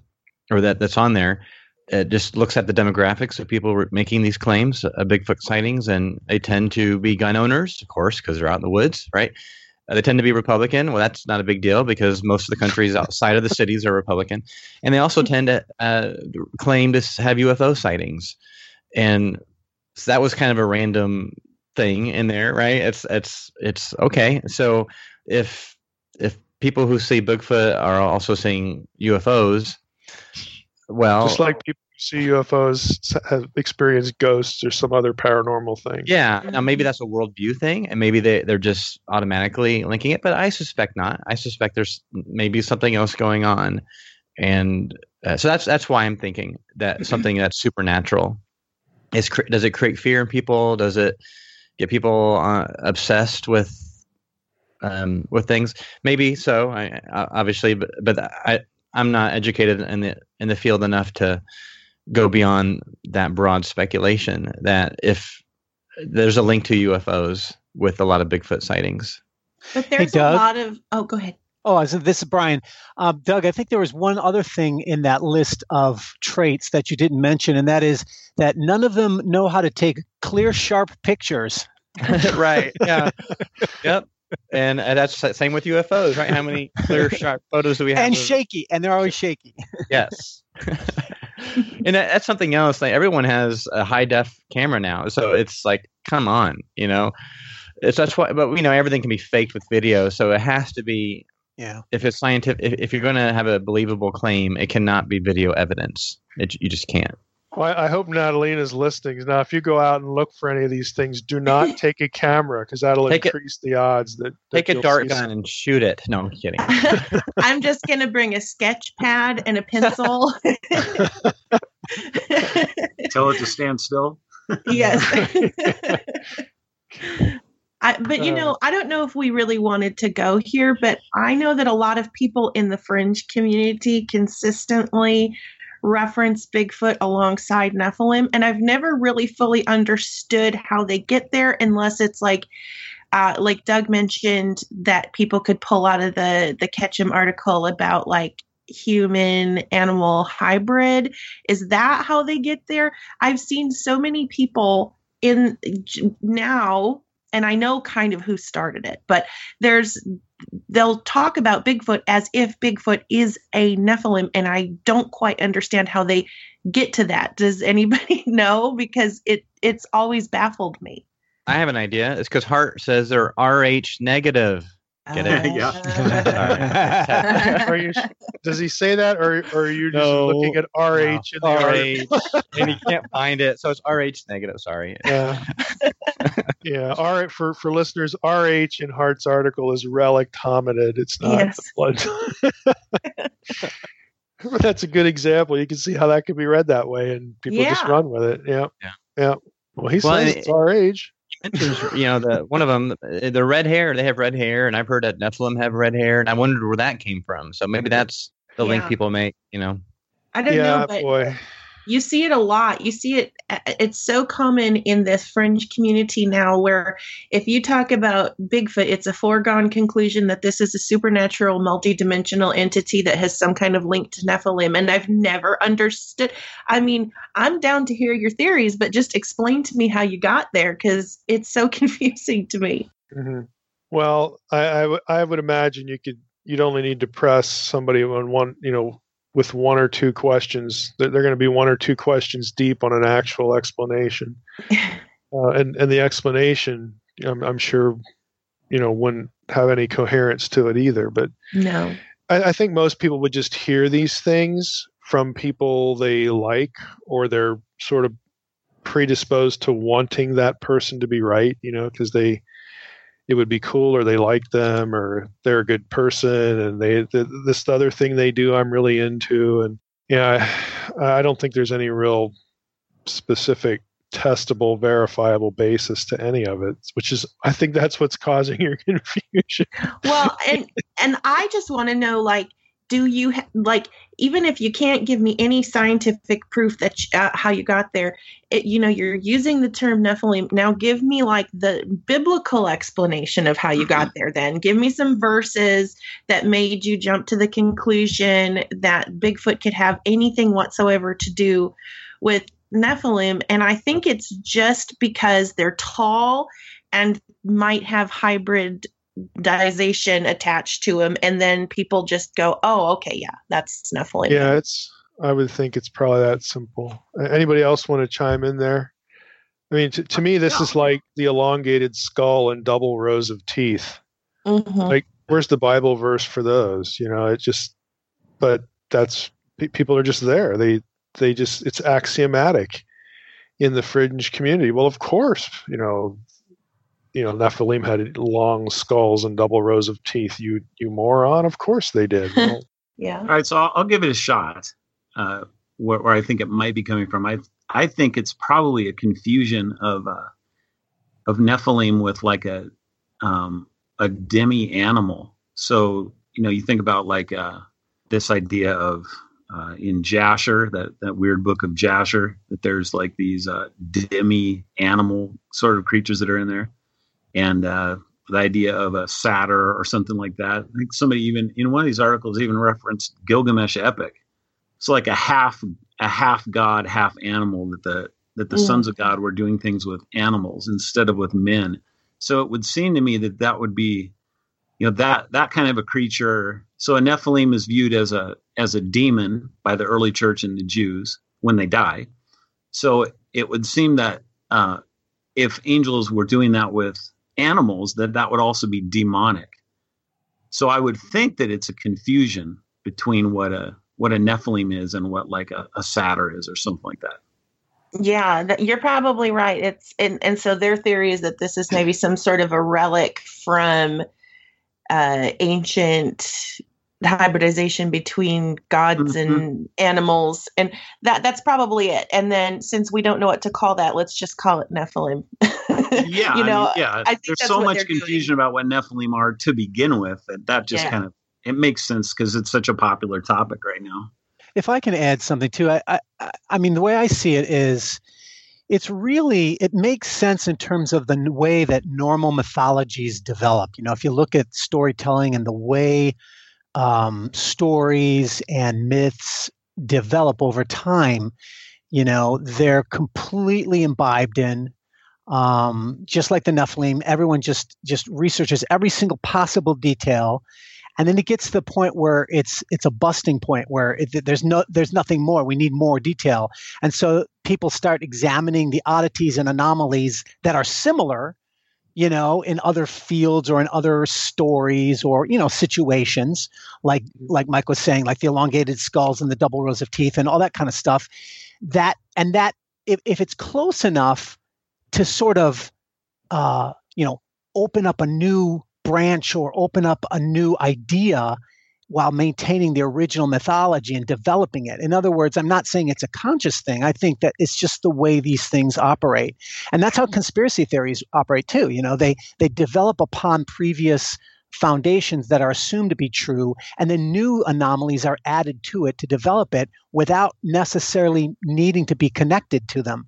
[SPEAKER 5] or that that's on there. It just looks at the demographics of people making these claims of Bigfoot sightings, and they tend to be gun owners, of course, because they're out in the woods, right? Uh, they tend to be Republican. Well, that's not a big deal because most of the countries outside of the cities are Republican, and they also tend to uh, claim to have UFO sightings, and so that was kind of a random thing in there, right? It's it's it's okay. So if if people who see Bigfoot are also seeing UFOs, well,
[SPEAKER 1] just like people see UFOs have experienced ghosts or some other paranormal thing.
[SPEAKER 5] Yeah. Now maybe that's a worldview thing, and maybe they they're just automatically linking it, but I suspect not. I suspect there's maybe something else going on, and uh, so that's that's why I'm thinking that something that's supernatural is does it create fear in people? Does it get people uh, obsessed with um, with things? Maybe so. I, obviously, but but I I'm not educated in the in the field enough to go beyond that broad speculation that if there's a link to UFOs with a lot of Bigfoot sightings.
[SPEAKER 3] But there's hey, a lot of. Oh, go ahead.
[SPEAKER 6] Oh, so this is Brian. Um, Doug, I think there was one other thing in that list of traits that you didn't mention, and that is that none of them know how to take clear, sharp pictures.
[SPEAKER 5] right. Yeah. yep. And, and that's the same with UFOs, right? How many clear, sharp photos do we have?
[SPEAKER 6] And of... shaky, and they're always shaky.
[SPEAKER 5] yes. and that's something else. Like everyone has a high def camera now, so it's like, come on, you know. It's that's why, but you know everything can be faked with video, so it has to be.
[SPEAKER 6] Yeah.
[SPEAKER 5] If it's scientific, if, if you're going to have a believable claim, it cannot be video evidence. It, you just can't.
[SPEAKER 1] Well, I hope Natalina's listening. Now, if you go out and look for any of these things, do not take a camera because that'll take increase it, the odds that, that
[SPEAKER 5] take a dart gun some. and shoot it. No, I'm kidding.
[SPEAKER 3] I'm just gonna bring a sketch pad and a pencil.
[SPEAKER 4] Tell it to stand still.
[SPEAKER 3] yes. I, but you know, I don't know if we really wanted to go here, but I know that a lot of people in the fringe community consistently reference Bigfoot alongside Nephilim, and I've never really fully understood how they get there unless it's like uh, like Doug mentioned that people could pull out of the the Ketchum article about like human animal hybrid. Is that how they get there? I've seen so many people in now and I know kind of who started it, but there's they'll talk about Bigfoot as if Bigfoot is a Nephilim, and I don't quite understand how they get to that. Does anybody know? Because it it's always baffled me.
[SPEAKER 5] I have an idea. It's because Hart says they're Rh negative. Get oh. it?
[SPEAKER 4] Yeah.
[SPEAKER 1] Are you, does he say that, or, or are you just
[SPEAKER 5] No.
[SPEAKER 1] looking at RH in the?
[SPEAKER 5] RH, and he can't find it, so it's RH negative. Sorry.
[SPEAKER 1] Yeah. yeah. R for for listeners, RH in Hart's article is relic hominid. It's not
[SPEAKER 3] Yes.
[SPEAKER 1] blood. that's a good example. You can see how that could be read that way, and people just run with it. Yeah.
[SPEAKER 5] Yeah.
[SPEAKER 1] Yeah. Well, he
[SPEAKER 5] Well,
[SPEAKER 1] says
[SPEAKER 5] and
[SPEAKER 1] it's our age.
[SPEAKER 5] mentions, you know, the one of them, eh, the red hair. They have red hair, and I've heard that Nephilim have red hair, and I wondered where that came from. So maybe that's the link people make. You know,
[SPEAKER 3] I don't
[SPEAKER 1] Yeah,
[SPEAKER 3] know, but
[SPEAKER 1] boy.
[SPEAKER 3] You see it a lot you see it uh, it's so common in this fringe community now where if you talk about bigfoot it's a foregone conclusion that this is a supernatural multidimensional entity that has some kind of link to nephilim and i've never understood i mean i'm down to hear your theories but just explain to me how you got there because it's so confusing to me
[SPEAKER 1] hmm Well, I, I, w- I would imagine you could. You'd only need to press somebody on one, you know, with one or two questions. They're, they're going to be one or two questions deep on an actual explanation, uh, and and the explanation, I'm, I'm sure, you know, wouldn't have any coherence to it either. But
[SPEAKER 3] no
[SPEAKER 1] I, I think most people would just hear these things from people they like, or they're sort of predisposed to wanting that person to be right, you know, because they it would be cool or they like them or they're a good person and they th- this other thing they do I'm really into. And yeah I, I don't think there's any real specific testable verifiable basis to any of it which is I think that's what's causing your confusion.
[SPEAKER 3] Well and and i just want to know like do you ha- like even if you can't give me any scientific proof that you, uh, how you got there it, you know you're using the term nephilim. Now give me like the biblical explanation of how you got there then. Give me some verses that made you jump to the conclusion that bigfoot could have anything whatsoever to do with nephilim. And i think it's just because they're tall and might have hybrid dization attached to him and then people just go oh okay yeah that's nephilim
[SPEAKER 1] yeah it's I would think it's probably that simple. Anybody else want to chime in there? I mean to, to me this is like the elongated skull and double rows of teeth.
[SPEAKER 3] Mhm.
[SPEAKER 1] like where's the bible verse for those you know? It just but that's people are just there. They they just it's axiomatic in the fringe community. Well of course you know you know nephilim had long skulls and double rows of teeth you you moron of course they did Well,
[SPEAKER 3] yeah
[SPEAKER 4] All right, so I'll, I'll give it a shot. Uh, where, where I think it might be coming from, I I think it's probably a confusion of uh, of Nephilim with like a um, a demi animal. So you know, you think about like uh, this idea of uh, in Jasher, that that weird book of Jasher, that there's like these uh, demi animal sort of creatures that are in there, and uh, the idea of a satyr or something like that. I think somebody even in one of these articles even referenced Gilgamesh epic. It's like a half a half god, half animal that the that the
[SPEAKER 3] Mm.
[SPEAKER 4] sons of God were doing things with animals instead of with men. So it would seem to me that that would be, you know, that that kind of a creature. So a Nephilim is viewed as a as a demon by the early church and the Jews when they die. So it would seem that uh, if angels were doing that with animals, that that would also be demonic. So I would think that it's a confusion between what a what a Nephilim is and what like a, a satyr is or something like that.
[SPEAKER 3] Yeah, that, you're probably right. It's and and so their theory is that this is maybe some sort of a relic from uh, ancient hybridization between gods mm-hmm. and animals, and that that's probably it. And then since we don't know what to call that, let's just call it Nephilim.
[SPEAKER 4] Yeah,
[SPEAKER 3] you
[SPEAKER 4] I
[SPEAKER 3] know,
[SPEAKER 4] mean, yeah.
[SPEAKER 3] I think
[SPEAKER 4] There's so much
[SPEAKER 3] they're doing.
[SPEAKER 4] confusion about what Nephilim are to begin with that that just
[SPEAKER 3] Yeah.
[SPEAKER 4] kind of it makes sense because it's such a popular topic right now.
[SPEAKER 6] if I can add something too, I, I, I- I mean, the way I see it is, it's really it makes sense in terms of the way that normal mythologies develop. You know, if you look at storytelling and the way um, stories and myths develop over time, you know, they're completely imbibed in. Um, just like the Nephilim, everyone just just researches every single possible detail. And then it gets to the point where it's it's a busting point where it, there's no there's nothing more. We need more detail. And so people start examining the oddities and anomalies that are similar you know, in other fields or in other stories or, you know, situations, like like Mike was saying, like the elongated skulls and the double rows of teeth and all that kind of stuff. That and that if, if it's close enough to sort of uh, you know, open up a new branch or open up a new idea while maintaining the original mythology and developing it. In other words, I'm not saying it's a conscious thing. I think that it's just the way these things operate. And that's how conspiracy theories operate too. You know, they they develop upon previous foundations that are assumed to be true and then new anomalies are added to it to develop it without necessarily needing to be connected to them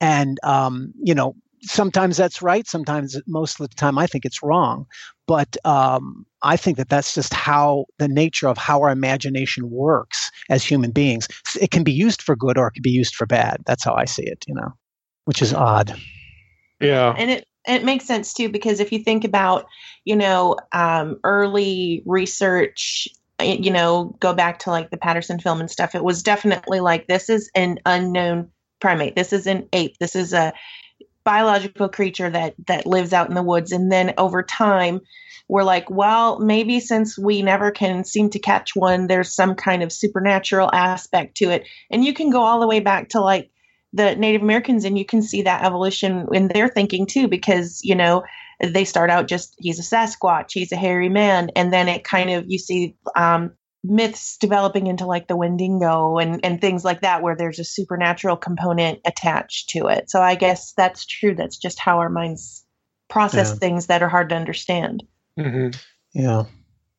[SPEAKER 6] and um, you know sometimes that's right. Sometimes, most of the time, I think it's wrong. But um, I think that that's just how the nature of how our imagination works as human beings. It can be used for good or it can be used for bad. That's how I see it, you know, which is odd.
[SPEAKER 1] Yeah.
[SPEAKER 3] And it, it makes sense too, because if you think about, you know, um, early research you know, go back to like the Patterson film and stuff, it was definitely like this is an unknown primate. This is an ape. This is a biological creature that that lives out in the woods. And then over time we're like well maybe since we never can seem to catch one there's some kind of supernatural aspect to it. And you can go all the way back to like the native americans and you can see that evolution in their thinking too because you know they start out just he's a sasquatch he's a hairy man. And then it kind of you see um, myths developing into like the Wendigo and, and things like that, where there's a supernatural component attached to it. So I guess that's true. That's just how our minds process yeah. things that are hard to understand.
[SPEAKER 1] Mm-hmm.
[SPEAKER 6] Yeah.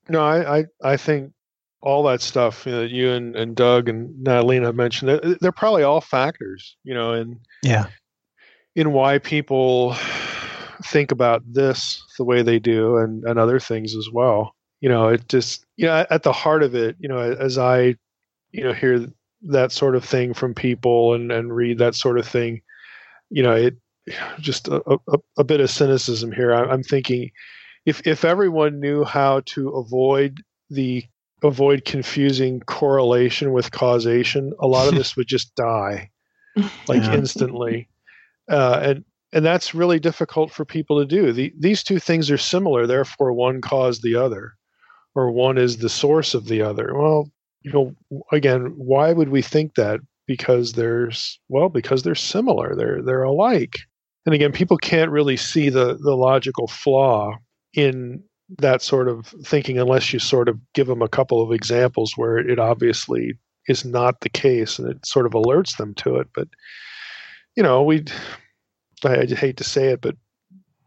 [SPEAKER 1] No, I, I, I think all that stuff you know, that you and, and Doug and Natalina mentioned, they're, they're probably all factors, you know, and
[SPEAKER 6] yeah,
[SPEAKER 1] in why people think about this the way they do and, and other things as well you know, it just, you know, at the heart of it, you know, as I, you know, hear that sort of thing from people and, and read that sort of thing, you know, it just a, a, a bit of cynicism here. I, I'm thinking if, if everyone knew how to avoid the avoid confusing correlation with causation, a lot of this would just die like yeah. instantly. Uh, and and that's really difficult for people to do. The, these two things are similar, therefore one caused the other or one is the source of the other. Well, you know, again, why would we think that? Because there's well, because they're similar. They're they're alike. And again, people can't really see the the logical flaw in that sort of thinking unless you sort of give them a couple of examples where it obviously is not the case and it sort of alerts them to it. But you know, we I, I hate to say it, but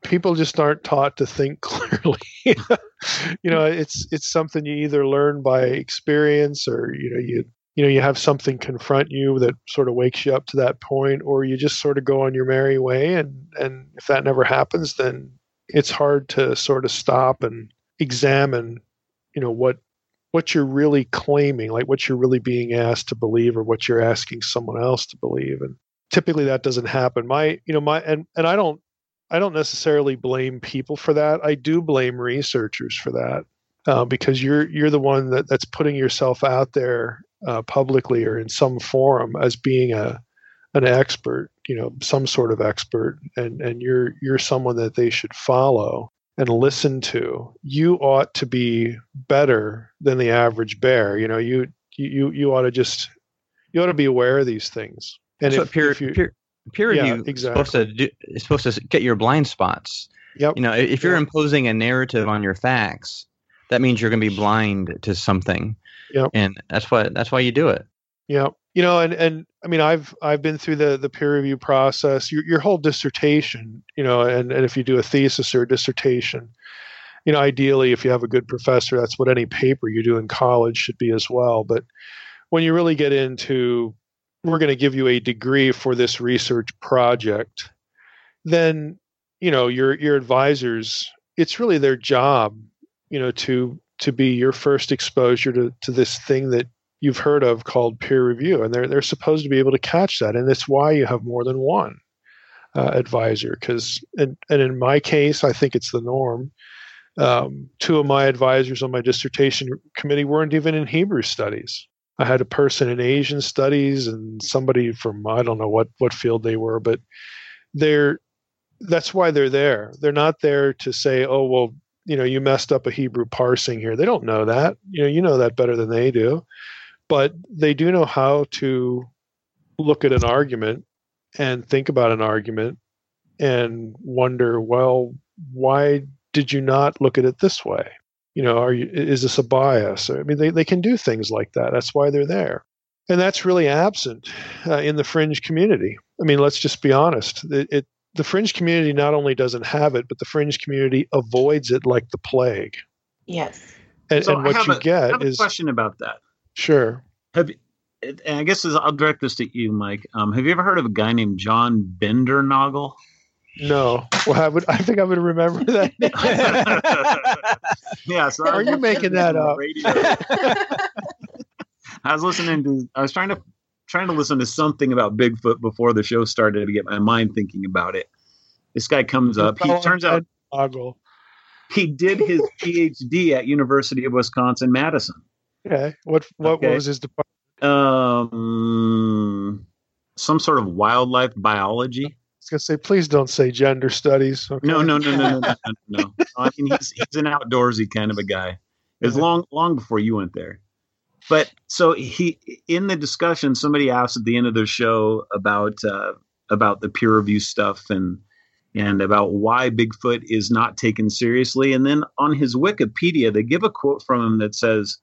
[SPEAKER 1] people just aren't taught to think clearly. you know, it's it's something you either learn by experience or you know you you know you have something confront you that sort of wakes you up to that point or you just sort of go on your merry way. And and if that never happens then it's hard to sort of stop and examine you know what what you're really claiming like what you're really being asked to believe or what you're asking someone else to believe. And typically that doesn't happen. My you know my and and I don't I don't necessarily blame people for that. I do blame researchers for that uh, because you're you're the one that, that's putting yourself out there uh, publicly or in some forum as being a an expert, you know, some sort of expert, and and you're you're someone that they should follow and listen to. You ought to be better than the average bear. You know, you you you ought to just you ought to be aware of these things.
[SPEAKER 5] And if, peer, if you, peer, peer review yeah, exactly. is supposed to do, is supposed to get your blind spots.
[SPEAKER 1] Yep.
[SPEAKER 5] You know, if you're
[SPEAKER 1] yep.
[SPEAKER 5] imposing a narrative on your facts, that means you're going to be blind to something.
[SPEAKER 1] Yep.
[SPEAKER 5] And that's why that's why you do it.
[SPEAKER 1] Yeah. You know, and and I mean, I've I've been through the the peer review process. Your your whole dissertation, you know, and and if you do a thesis or a dissertation, you know, ideally, if you have a good professor, that's what any paper you do in college should be as well. But when you really get into we're going to give you a degree for this research project, then you know your your advisors. It's really their job, you know, to to be your first exposure to to this thing that you've heard of called peer review, and they're they're supposed to be able to catch that, and that's why you have more than one uh, advisor. Because and and in my case, I think it's the norm. Um, two of my advisors on my dissertation committee weren't even in Hebrew studies. I had a person in Asian studies and somebody from I don't know what what field they were, but they're that's why they're there. They're not there to say, "Oh, well, you know, you messed up a Hebrew parsing here." They don't know that. You know, you know that better than they do. But they do know how to look at an argument and think about an argument and wonder, well, why did you not look at it this way? You know, are you is this a bias? I mean, they, they can do things like that. That's why they're there. And that's really absent uh, in the fringe community. I mean, let's just be honest. It, it the fringe community not only doesn't have it, but the fringe community avoids it like the plague.
[SPEAKER 3] Yes.
[SPEAKER 1] And,
[SPEAKER 4] So
[SPEAKER 1] and
[SPEAKER 4] I
[SPEAKER 1] what
[SPEAKER 4] have
[SPEAKER 1] you
[SPEAKER 4] a- I
[SPEAKER 1] get
[SPEAKER 4] have a
[SPEAKER 1] is
[SPEAKER 4] question about that.
[SPEAKER 1] sure.
[SPEAKER 4] Have and I guess I'll direct this to you, Mike. Um, have you ever heard of a guy named John Bindernagel?
[SPEAKER 1] No. Well, I would. I think I would remember that.
[SPEAKER 4] yeah. So I
[SPEAKER 1] Are you making that up?
[SPEAKER 4] radio. I was listening to. I was trying to trying to listen to something about Bigfoot before the show started to get my mind thinking about it. This guy comes up. He turns out
[SPEAKER 1] Ogle.
[SPEAKER 4] he did his PhD at University of Wisconsin Madison.
[SPEAKER 1] Okay. What what,
[SPEAKER 4] Okay.
[SPEAKER 1] what was his department?
[SPEAKER 4] Um, some sort of wildlife biology.
[SPEAKER 1] Gonna say, please don't say gender studies. Okay?
[SPEAKER 4] No, no, no, no, no, no, no, no. I mean, he's he's an outdoorsy kind of a guy. It's long long before you went there. But so he in the discussion, somebody asked at the end of the show about uh, about the peer review stuff and and about why Bigfoot is not taken seriously. And then on his Wikipedia, they give a quote from him that says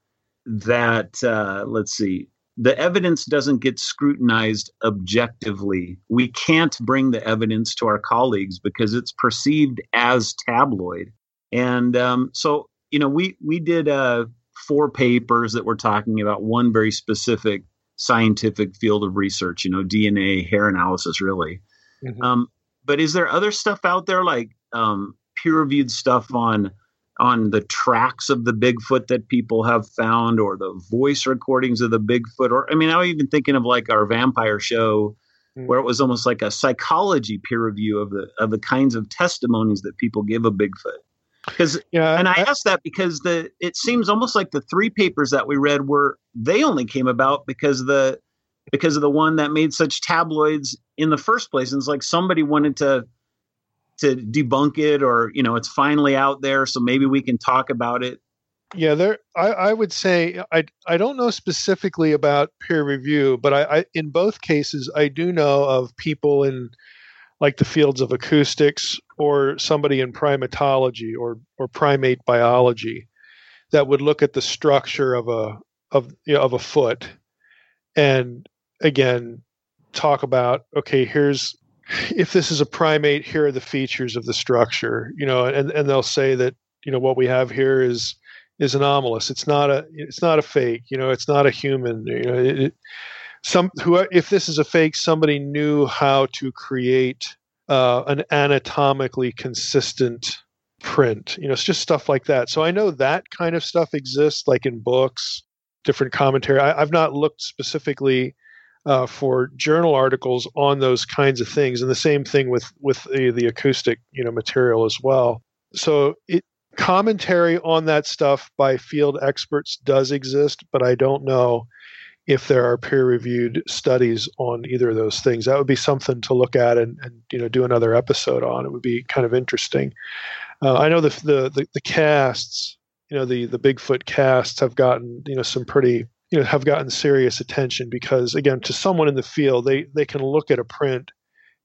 [SPEAKER 4] that uh, let's see, the evidence doesn't get scrutinized objectively. We can't bring the evidence to our colleagues because it's perceived as tabloid. And um, so, you know, we we did uh, four papers that were talking about one very specific scientific field of research. You know, DNA, hair analysis, really.
[SPEAKER 1] Mhm.
[SPEAKER 4] Um, but is there other stuff out there like um, peer-reviewed stuff on on the tracks of the Bigfoot that people have found, or the voice recordings of the Bigfoot? Or I mean, I'm even thinking of like our vampire show,
[SPEAKER 1] Hmm.
[SPEAKER 4] where it was almost like a psychology peer review of the of the kinds of testimonies that people give of Bigfoot. Because
[SPEAKER 1] Yeah,
[SPEAKER 4] and I
[SPEAKER 1] I-
[SPEAKER 4] asked that because the it seems almost like the three papers that we read were they only came about because the because of the one that made such tabloids in the first place. And it's like somebody wanted to to debunk it or you know it's finally out there so maybe we can talk about it.
[SPEAKER 1] Yeah, there. I, I would say I I don't know specifically about peer review, but I, I in both cases I do know of people in like the fields of acoustics or somebody in primatology or or primate biology that would look at the structure of a of you know, of a foot and again talk about okay here's if this is a primate here are the features of the structure you know and and they'll say that you know what we have here is is anomalous. It's not a it's not a fake you know it's not a human you know it, some who if this is a fake somebody knew how to create uh, an anatomically consistent print you know it's just stuff like that. So i know that kind of stuff exists like in books different commentary. I, i've not looked specifically uh, for journal articles on those kinds of things and the same thing with with the, the acoustic you know material as well. So it commentary on that stuff by field experts does exist but i don't know if there are peer reviewed studies on either of those things. That would be something to look at and, and you know do another episode on. It would be kind of interesting. Uh, i know the, the the the casts you know the the bigfoot casts have gotten you know some pretty you know have gotten serious attention because again to someone in the field they they can look at a print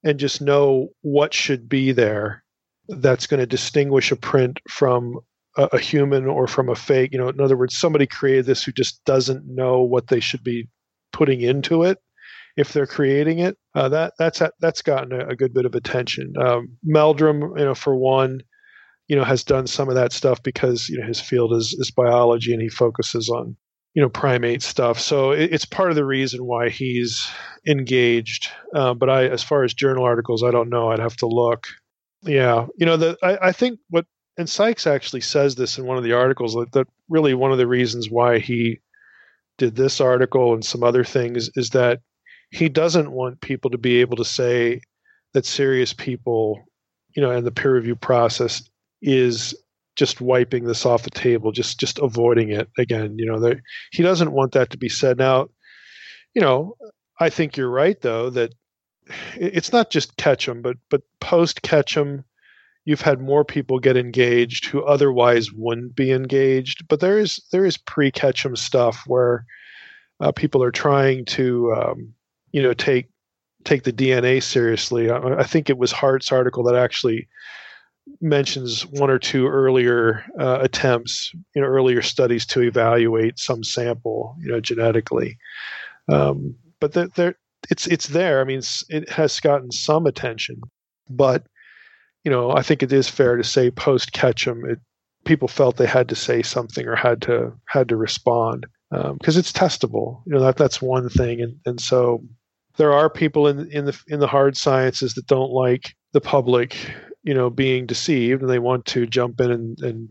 [SPEAKER 1] and just know what should be there that's going to distinguish a print from a, a human or from a fake. You know in other words somebody created this who just doesn't know what they should be putting into it if they're creating it. Uh, that that's that's gotten a, a good bit of attention. Um, meldrum you know for one you know has done some of that stuff because you know his field is is biology and he focuses on you know primate stuff. So it, it's part of the reason why he's engaged. Uh, but i as far as journal articles i don't know. I'd have to look. Yeah. You know the i, I think what and sykes actually says this in one of the articles that, that really one of the reasons why he did this article and some other things is that he doesn't want people to be able to say that serious people you know and the peer review process is just wiping this off the table just just avoiding it again you know he doesn't want that to be said now you know i think you're right though that it's not just Ketchum, but but post Ketchum, you've had more people get engaged who otherwise wouldn't be engaged. But there is there is pre Ketchum stuff where uh, people are trying to um, you know take take the DNA seriously. I, I, think it was Hart's article that actually mentions one or two earlier uh, attempts, you know, earlier studies to evaluate some sample, you know, genetically. Um, but there, it's it's there. I mean, it has gotten some attention, but you know, I think it is fair to say post Ketchum, it people felt they had to say something or had to had to respond because um, it's testable. You know, that that's one thing, and and so there are people in in the in the hard sciences that don't like the public, you know, being deceived, and they want to jump in and, and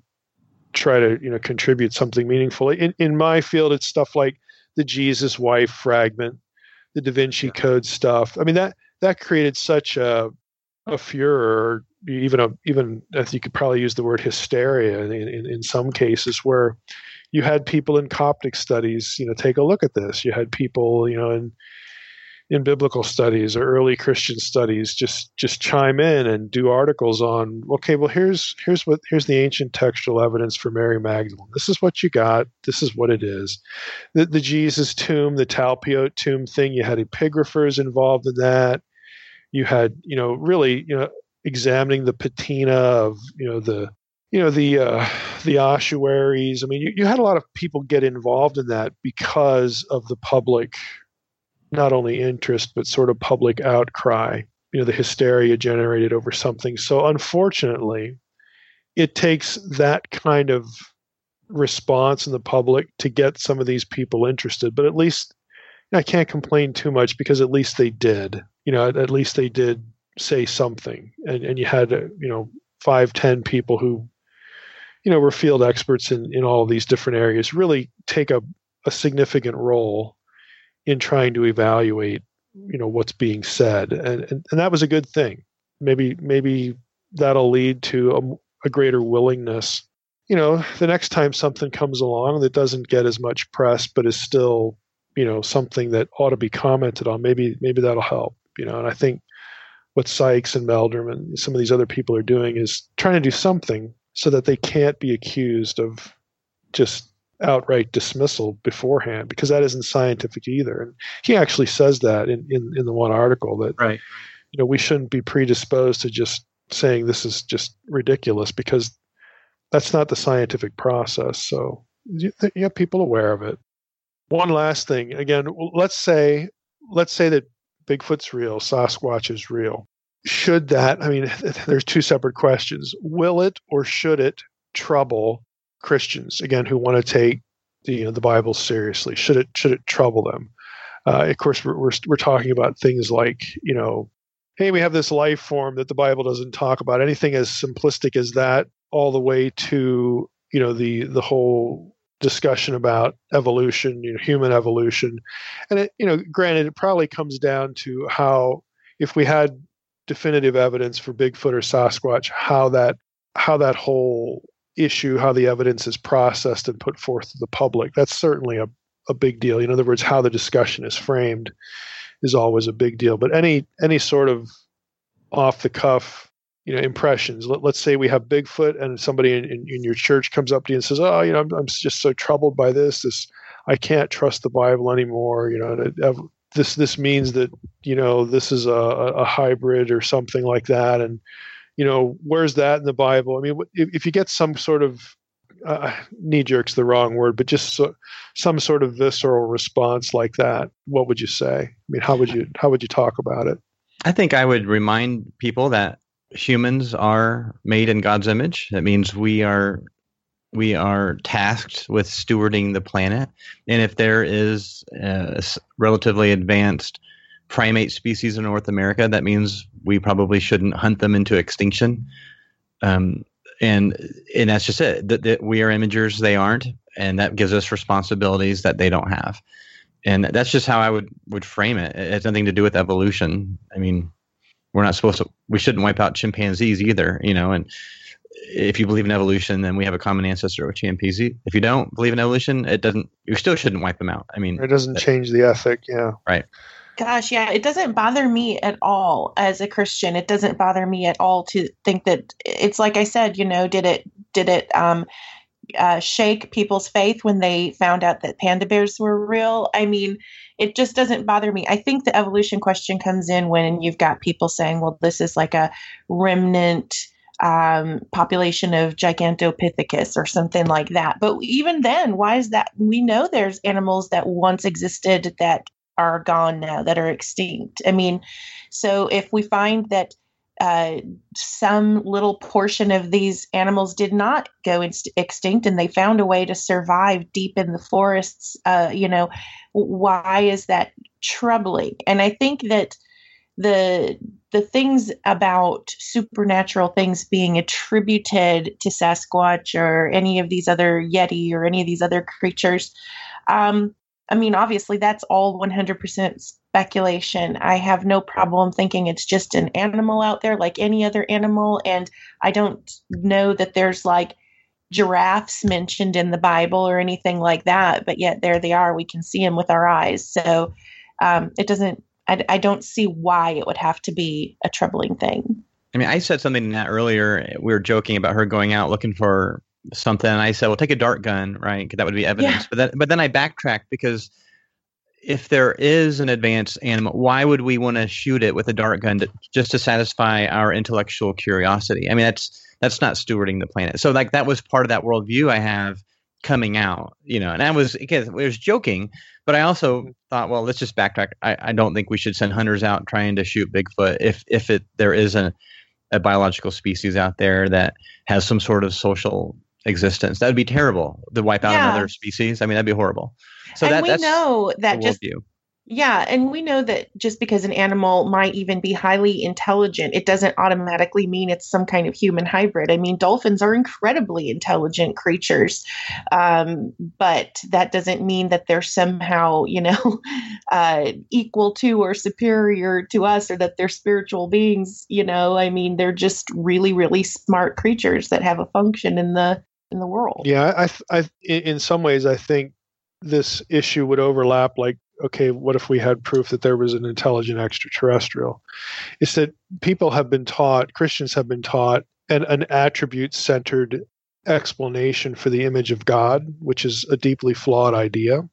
[SPEAKER 1] try to you know contribute something meaningful. In in my field, it's stuff like the Jesus wife fragment, the Da Vinci yeah. Code stuff. I mean that that created such a a furor, even a even you could probably use the word hysteria in, in, in some cases where you had people in Coptic studies, you know, take a look at this. You had people, you know, in in biblical studies or early Christian studies just just chime in and do articles on okay well here's here's what here's the ancient textual evidence for Mary Magdalene. This is what you got. This is what it is. The, the Jesus tomb the Talpiot tomb thing you had epigraphers involved in that. You had you know really you know examining the patina of you know the you know the uh, the ossuaries. I mean you, you had a lot of people get involved in that because of the public not only interest but sort of public outcry you know the hysteria generated over something. So unfortunately it takes that kind of response in the public to get some of these people interested. But at least i can't complain too much because at least they did. You know at, at least they did say something. And, and you had uh, you know five ten people who you know were field experts in in all these different areas really take a, a significant role in trying to evaluate you know what's being said. And, and, and that was a good thing. Maybe maybe that'll lead to a, a, greater willingness. You know the next time something comes along that doesn't get as much press but is still you know something that ought to be commented on maybe maybe that'll help you know. And i think what sykes and meldrum and some of these other people are doing is trying to do something so that they can't be accused of just outright dismissal beforehand because that isn't scientific either. And he actually says that in, in, in the one article that
[SPEAKER 4] right.
[SPEAKER 1] you know we shouldn't be predisposed to just saying this is just ridiculous because that's not the scientific process. So you, you have people aware of it. One last thing, again, let's say let's say that Bigfoot's real, Sasquatch is real. Should that? I mean, there's two separate questions. Will it or should it trouble Christians again who want to take the you know, the Bible seriously? Should it should it trouble them? Uh, of course, we're, we're we're talking about things like you know, hey, we have this life form that the Bible doesn't talk about. Anything as simplistic as that, all the way to you know the the whole discussion about evolution, you know, human evolution, and it you know, granted, it probably comes down to how if we had definitive evidence for Bigfoot or Sasquatch, how that how that whole issue how the evidence is processed and put forth to the public. That's certainly a, a big deal. In other words, how the discussion is framed is always a big deal. But any any sort of off the cuff, you know, impressions. Let, us say we have Bigfoot, and somebody in, in, in, your church comes up to you and says, "Oh, you know, I'm, I'm just so troubled by this. This I can't trust the Bible anymore. You know, this this means that you know this is a, a hybrid or something like that, and you know, where's that in the Bible? I mean, if, if you get some sort of uh, knee jerk's the wrong word, but just so, some sort of visceral response like that, what would you say? I mean, how would you how would you talk about it?
[SPEAKER 5] I think I would remind people that humans are made in God's image. That means we are we are tasked with stewarding the planet, and if there is a relatively advanced primate species in North America, that means we probably shouldn't hunt them into extinction. Um, and and that's just it. That, that we are imagers, they aren't, and that gives us responsibilities that they don't have. And that's just how I would would frame it. It has nothing to do with evolution. I mean, we're not supposed to. We shouldn't wipe out chimpanzees either, you know. And if you believe in evolution, then we have a common ancestor with chimpanzee. If you don't believe in evolution, it doesn't. You still shouldn't wipe them out. I mean,
[SPEAKER 1] it doesn't change the ethic. Yeah.
[SPEAKER 5] Right.
[SPEAKER 3] Gosh, yeah, it doesn't bother me at all as a Christian. It doesn't bother me at all to think that it's like I said, you know, did it did it um uh, shake people's faith when they found out that panda bears were real. I mean, it just doesn't bother me. I think the evolution question comes in when you've got people saying, well, this is like a remnant um, population of Gigantopithecus or something like that. But even then, why is that? We know there's animals that once existed that are gone now, that are extinct. I mean, so if we find that uh, some little portion of these animals did not go extinct and they found a way to survive deep in the forests. Uh, you know, why is that troubling? And I think that the the things about supernatural things being attributed to Sasquatch or any of these other Yeti or any of these other creatures, um, I mean, obviously, that's all 100% speculation. I have no problem thinking it's just an animal out there like any other animal. And I don't know that there's like giraffes mentioned in the Bible or anything like that, but yet there they are. We can see them with our eyes. So um, it doesn't, I, I don't see why it would have to be a troubling thing.
[SPEAKER 5] I mean, I said something in that earlier. We were joking about her going out looking for something and I said, "Well, take a dart gun, right? Because that would be evidence." Yeah. But then, but then I backtracked because if there is an advanced animal, why would we want to shoot it with a dart gun to, just to satisfy our intellectual curiosity? I mean, that's that's not stewarding the planet. So, like, that was part of that worldview I have coming out, you know. And I was again, I was joking, but I also mm-hmm. thought, well, let's just backtrack. I, I don't think we should send hunters out trying to shoot Bigfoot if if it there is a a biological species out there that has some sort of social existence. That would be terrible to wipe out yeah. another species. I mean, that'd be horrible.
[SPEAKER 3] So and that, we know that just yeah, and we know that just because an animal might even be highly intelligent, it doesn't automatically mean it's some kind of human hybrid. I mean, dolphins are incredibly intelligent creatures, um, but that doesn't mean that they're somehow, you know, uh, equal to or superior to us or that they're spiritual beings. You know, I mean, they're just really, really smart creatures that have a function in the in the world.
[SPEAKER 1] Yeah, I, I, in some ways, I think this issue would overlap like okay what if we had proof that there was an intelligent extraterrestrial it's that people have been taught christians have been taught an, an attribute centered explanation for the image of god which is a deeply flawed idea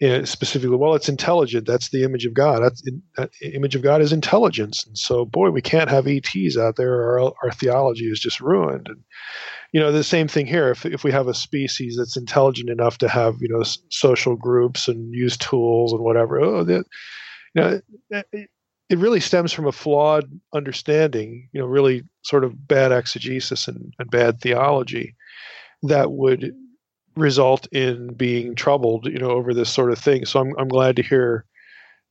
[SPEAKER 1] Uh, specifically well it's intelligent. That's the image of god. That's that image of god is intelligence. And so boy we can't have ets out there our, our theology is just ruined. And you know the same thing here. If, if we have a species that's intelligent enough to have you know social groups and use tools and whatever oh that, you know it, it really stems from a flawed understanding you know really sort of bad exegesis and, and bad theology that would result in being troubled you know over this sort of thing so i'm, I'm glad to hear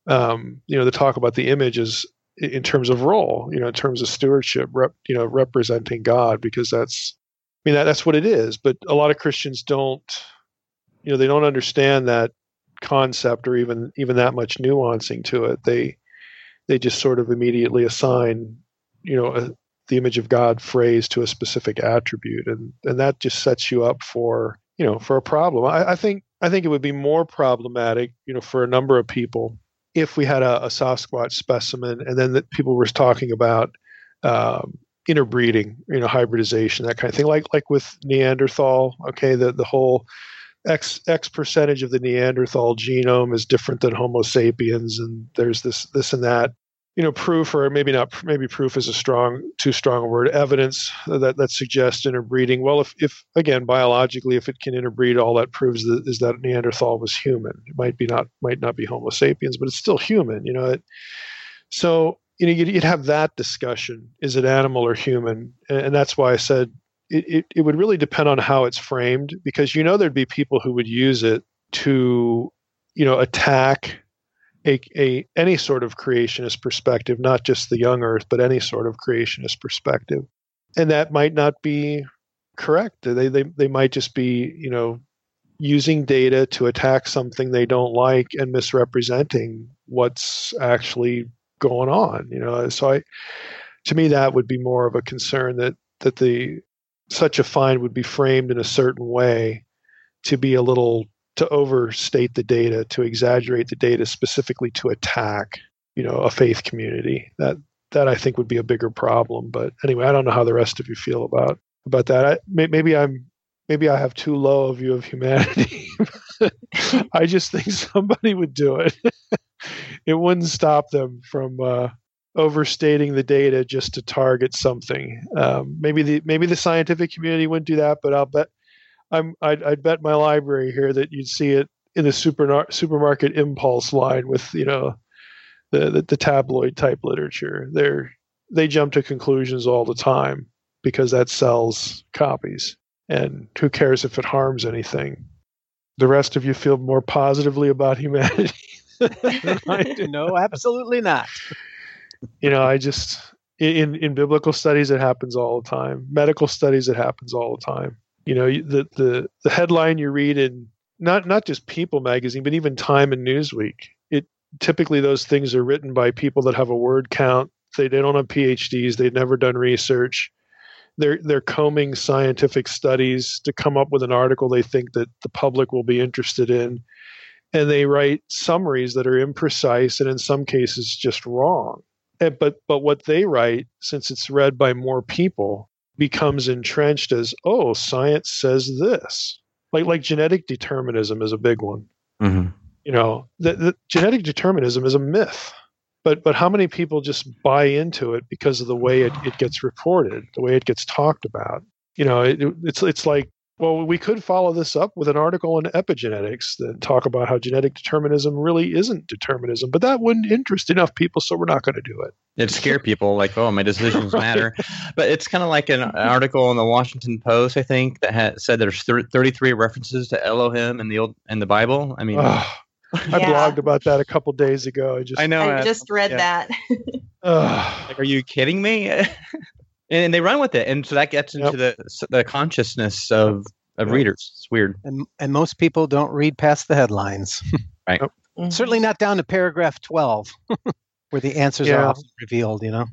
[SPEAKER 1] um, you know the talk about the images in terms of role you know in terms of stewardship rep, you know representing god because that's I mean, that, that's what it is. But a lot of Christians don't, you know, they don't understand that concept or even even that much nuancing to it. They they just sort of immediately assign, you know, a, the image of God phrase to a specific attribute, and and that just sets you up for you know for a problem. I, I think I think it would be more problematic, you know, for a number of people if we had a, a Sasquatch specimen, and then that people were talking about um, interbreeding, you know, hybridization, that kind of thing. Like like with Neanderthal, okay, the the whole X X percentage of the Neanderthal genome is different than Homo sapiens, and there's this this and that. You know, proof or maybe not. Maybe proof is a strong, too strong a word. Evidence that that suggests interbreeding. Well, if if again biologically, if it can interbreed, all that proves that, is that Neanderthal was human. It might be not might not be Homo sapiens, but it's still human. You know, it, so you know, you'd, you'd, have that discussion: is it animal or human? And, that's why I said it, it, it would really depend on how it's framed, because you know there'd be people who would use it to, you know, attack a, a any sort of creationist perspective, not just the young Earth, but any sort of creationist perspective, and that might not be correct. They they they might just be, you know, using data to attack something they don't like and misrepresenting what's actually going on. You know, so I, to me, that would be more of a concern that that the such a find would be framed in a certain way to be a little to overstate the data, to exaggerate the data specifically to attack, you know, a faith community. That that I think would be a bigger problem. But anyway, I don't know how the rest of you feel about about that. I, maybe I'm maybe I have too low a view of humanity. I just think somebody would do it. it wouldn't stop them from uh, overstating the data just to target something. Um, maybe the maybe the scientific community wouldn't do that, but I'll bet I'm I'd, I'd bet my library here that you'd see it in the super, supermarket impulse line with you know the, the, the tabloid type literature. They're they jump to conclusions all the time because that sells copies. And who cares if it harms anything? The rest of you feel more positively about humanity.
[SPEAKER 6] no, absolutely not.
[SPEAKER 1] You know, I just in in biblical studies it happens all the time. Medical studies it happens all the time. You know, the the the headline you read in not not just People magazine, but even Time and Newsweek. It typically those things are written by people that have a word count. They, they don't have PhDs. They've never done research. They're they're combing scientific studies to come up with an article they think that the public will be interested in, and they write summaries that are imprecise and in some cases just wrong. And, but but what they write, since it's read by more people, becomes entrenched as oh science says this. Like like genetic determinism is a big one.
[SPEAKER 5] Mm-hmm
[SPEAKER 1] you know, the, the genetic determinism is a myth. But, but how many people just buy into it because of the way it, it gets reported, the way it gets talked about? You know, it, it's it's like well, we could follow this up with an article on epigenetics that talk about how genetic determinism really isn't determinism, but that wouldn't interest enough people, so we're not going to do it.
[SPEAKER 5] It'd scare people like, oh, my decisions right. matter. But it's kind of like an article in the Washington Post, I think, that had said there's 33 references to Elohim in the old in the Bible. I mean,
[SPEAKER 1] oh, I yeah. blogged about that a couple days ago. I just
[SPEAKER 5] I know
[SPEAKER 3] I just read yeah.
[SPEAKER 5] that. like, are you kidding me? And they run with it, and so that gets into yep. the the consciousness of of yep. readers. It's weird.
[SPEAKER 6] And and most people don't read past the headlines.
[SPEAKER 5] right. Yep.
[SPEAKER 6] Mm-hmm. Certainly not down to paragraph twelve, where the answers yeah. are often revealed. You know.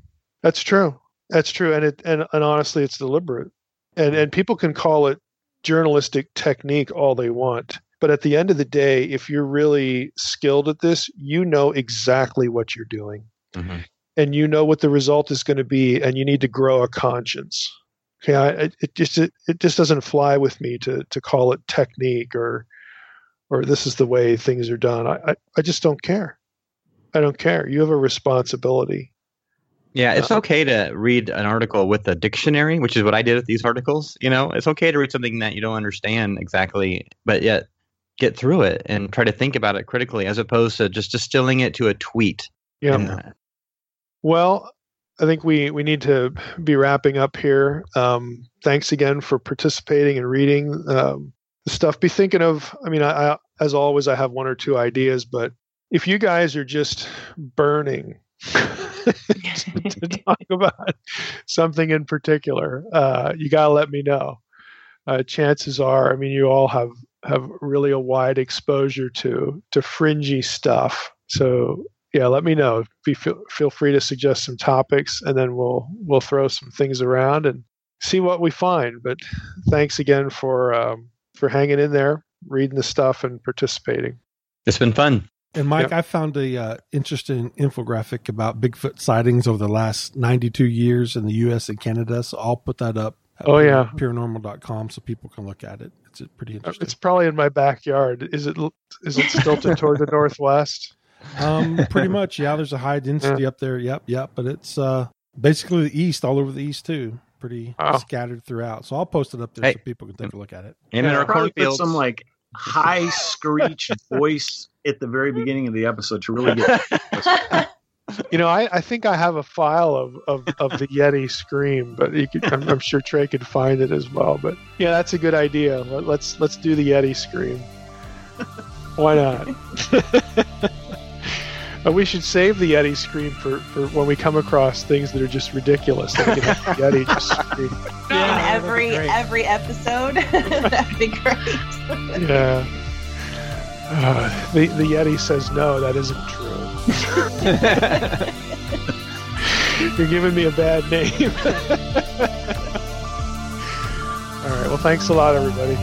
[SPEAKER 1] That's true. That's true, and it and, and honestly, it's deliberate, and and people can call it journalistic technique all they want but at the end of the day, if you're really skilled at this, you know exactly what you're doing. Mm-hmm. And you know what the result is going to be, and you need to grow a conscience. Okay, I, it just it, it just doesn't fly with me to to call it technique or or this is the way things are done. I, I, I just don't care. I don't care. You have a responsibility.
[SPEAKER 5] Yeah, it's uh, okay to read an article with a dictionary, which is what I did with these articles. You know, it's okay to read something that you don't understand exactly, but yet get through it and try to think about it critically as opposed to just distilling it to a tweet.
[SPEAKER 1] Yeah. And, uh, well, I think we, we need to be wrapping up here. Um, thanks again for participating and reading um, the stuff. Be thinking of, I mean, I, I, as always, I have one or two ideas, but if you guys are just burning to talk about something in particular, uh, you got to let me know. Uh, chances are, I mean, you all have have really a wide exposure to to fringy stuff. So yeah, let me know. Be, feel, feel free to suggest some topics, and then we'll we'll throw some things around and see what we find. But thanks again for um, for hanging in there, reading the stuff, and participating.
[SPEAKER 5] It's been fun.
[SPEAKER 2] And Mike, yep. I found a uh, interesting infographic about Bigfoot sightings over the last 92 years in the U.S. and Canada. So I'll put that up.
[SPEAKER 1] Oh yeah,
[SPEAKER 2] paranormal.com so people can look at it. It's pretty interesting.
[SPEAKER 1] It's probably in my backyard. Is it is it stilted toward the northwest?
[SPEAKER 2] Um, pretty much. Yeah, there's a high density yeah. up there. Yep, yep. But it's uh basically the east, all over the east too. Pretty oh. scattered throughout. So I'll post it up there hey. so people can take a look at it.
[SPEAKER 4] And yeah, in our cornfields, some like high screech voice at the very beginning of the episode to really get.
[SPEAKER 1] You know, I, I think I have a file of, of, of the Yeti scream, but could, I'm, I'm, sure Trey could find it as well. But yeah, that's a good idea. Let, let's let's do the Yeti scream. Why not? We should save the Yeti scream for, for when we come across things that are just ridiculous. That Yeti just
[SPEAKER 3] scream. Yeah, In every every episode, that'd be great.
[SPEAKER 1] yeah. Uh, the the Yeti says no, that isn't true. You're giving me a bad name. All right. Well, thanks a lot, everybody.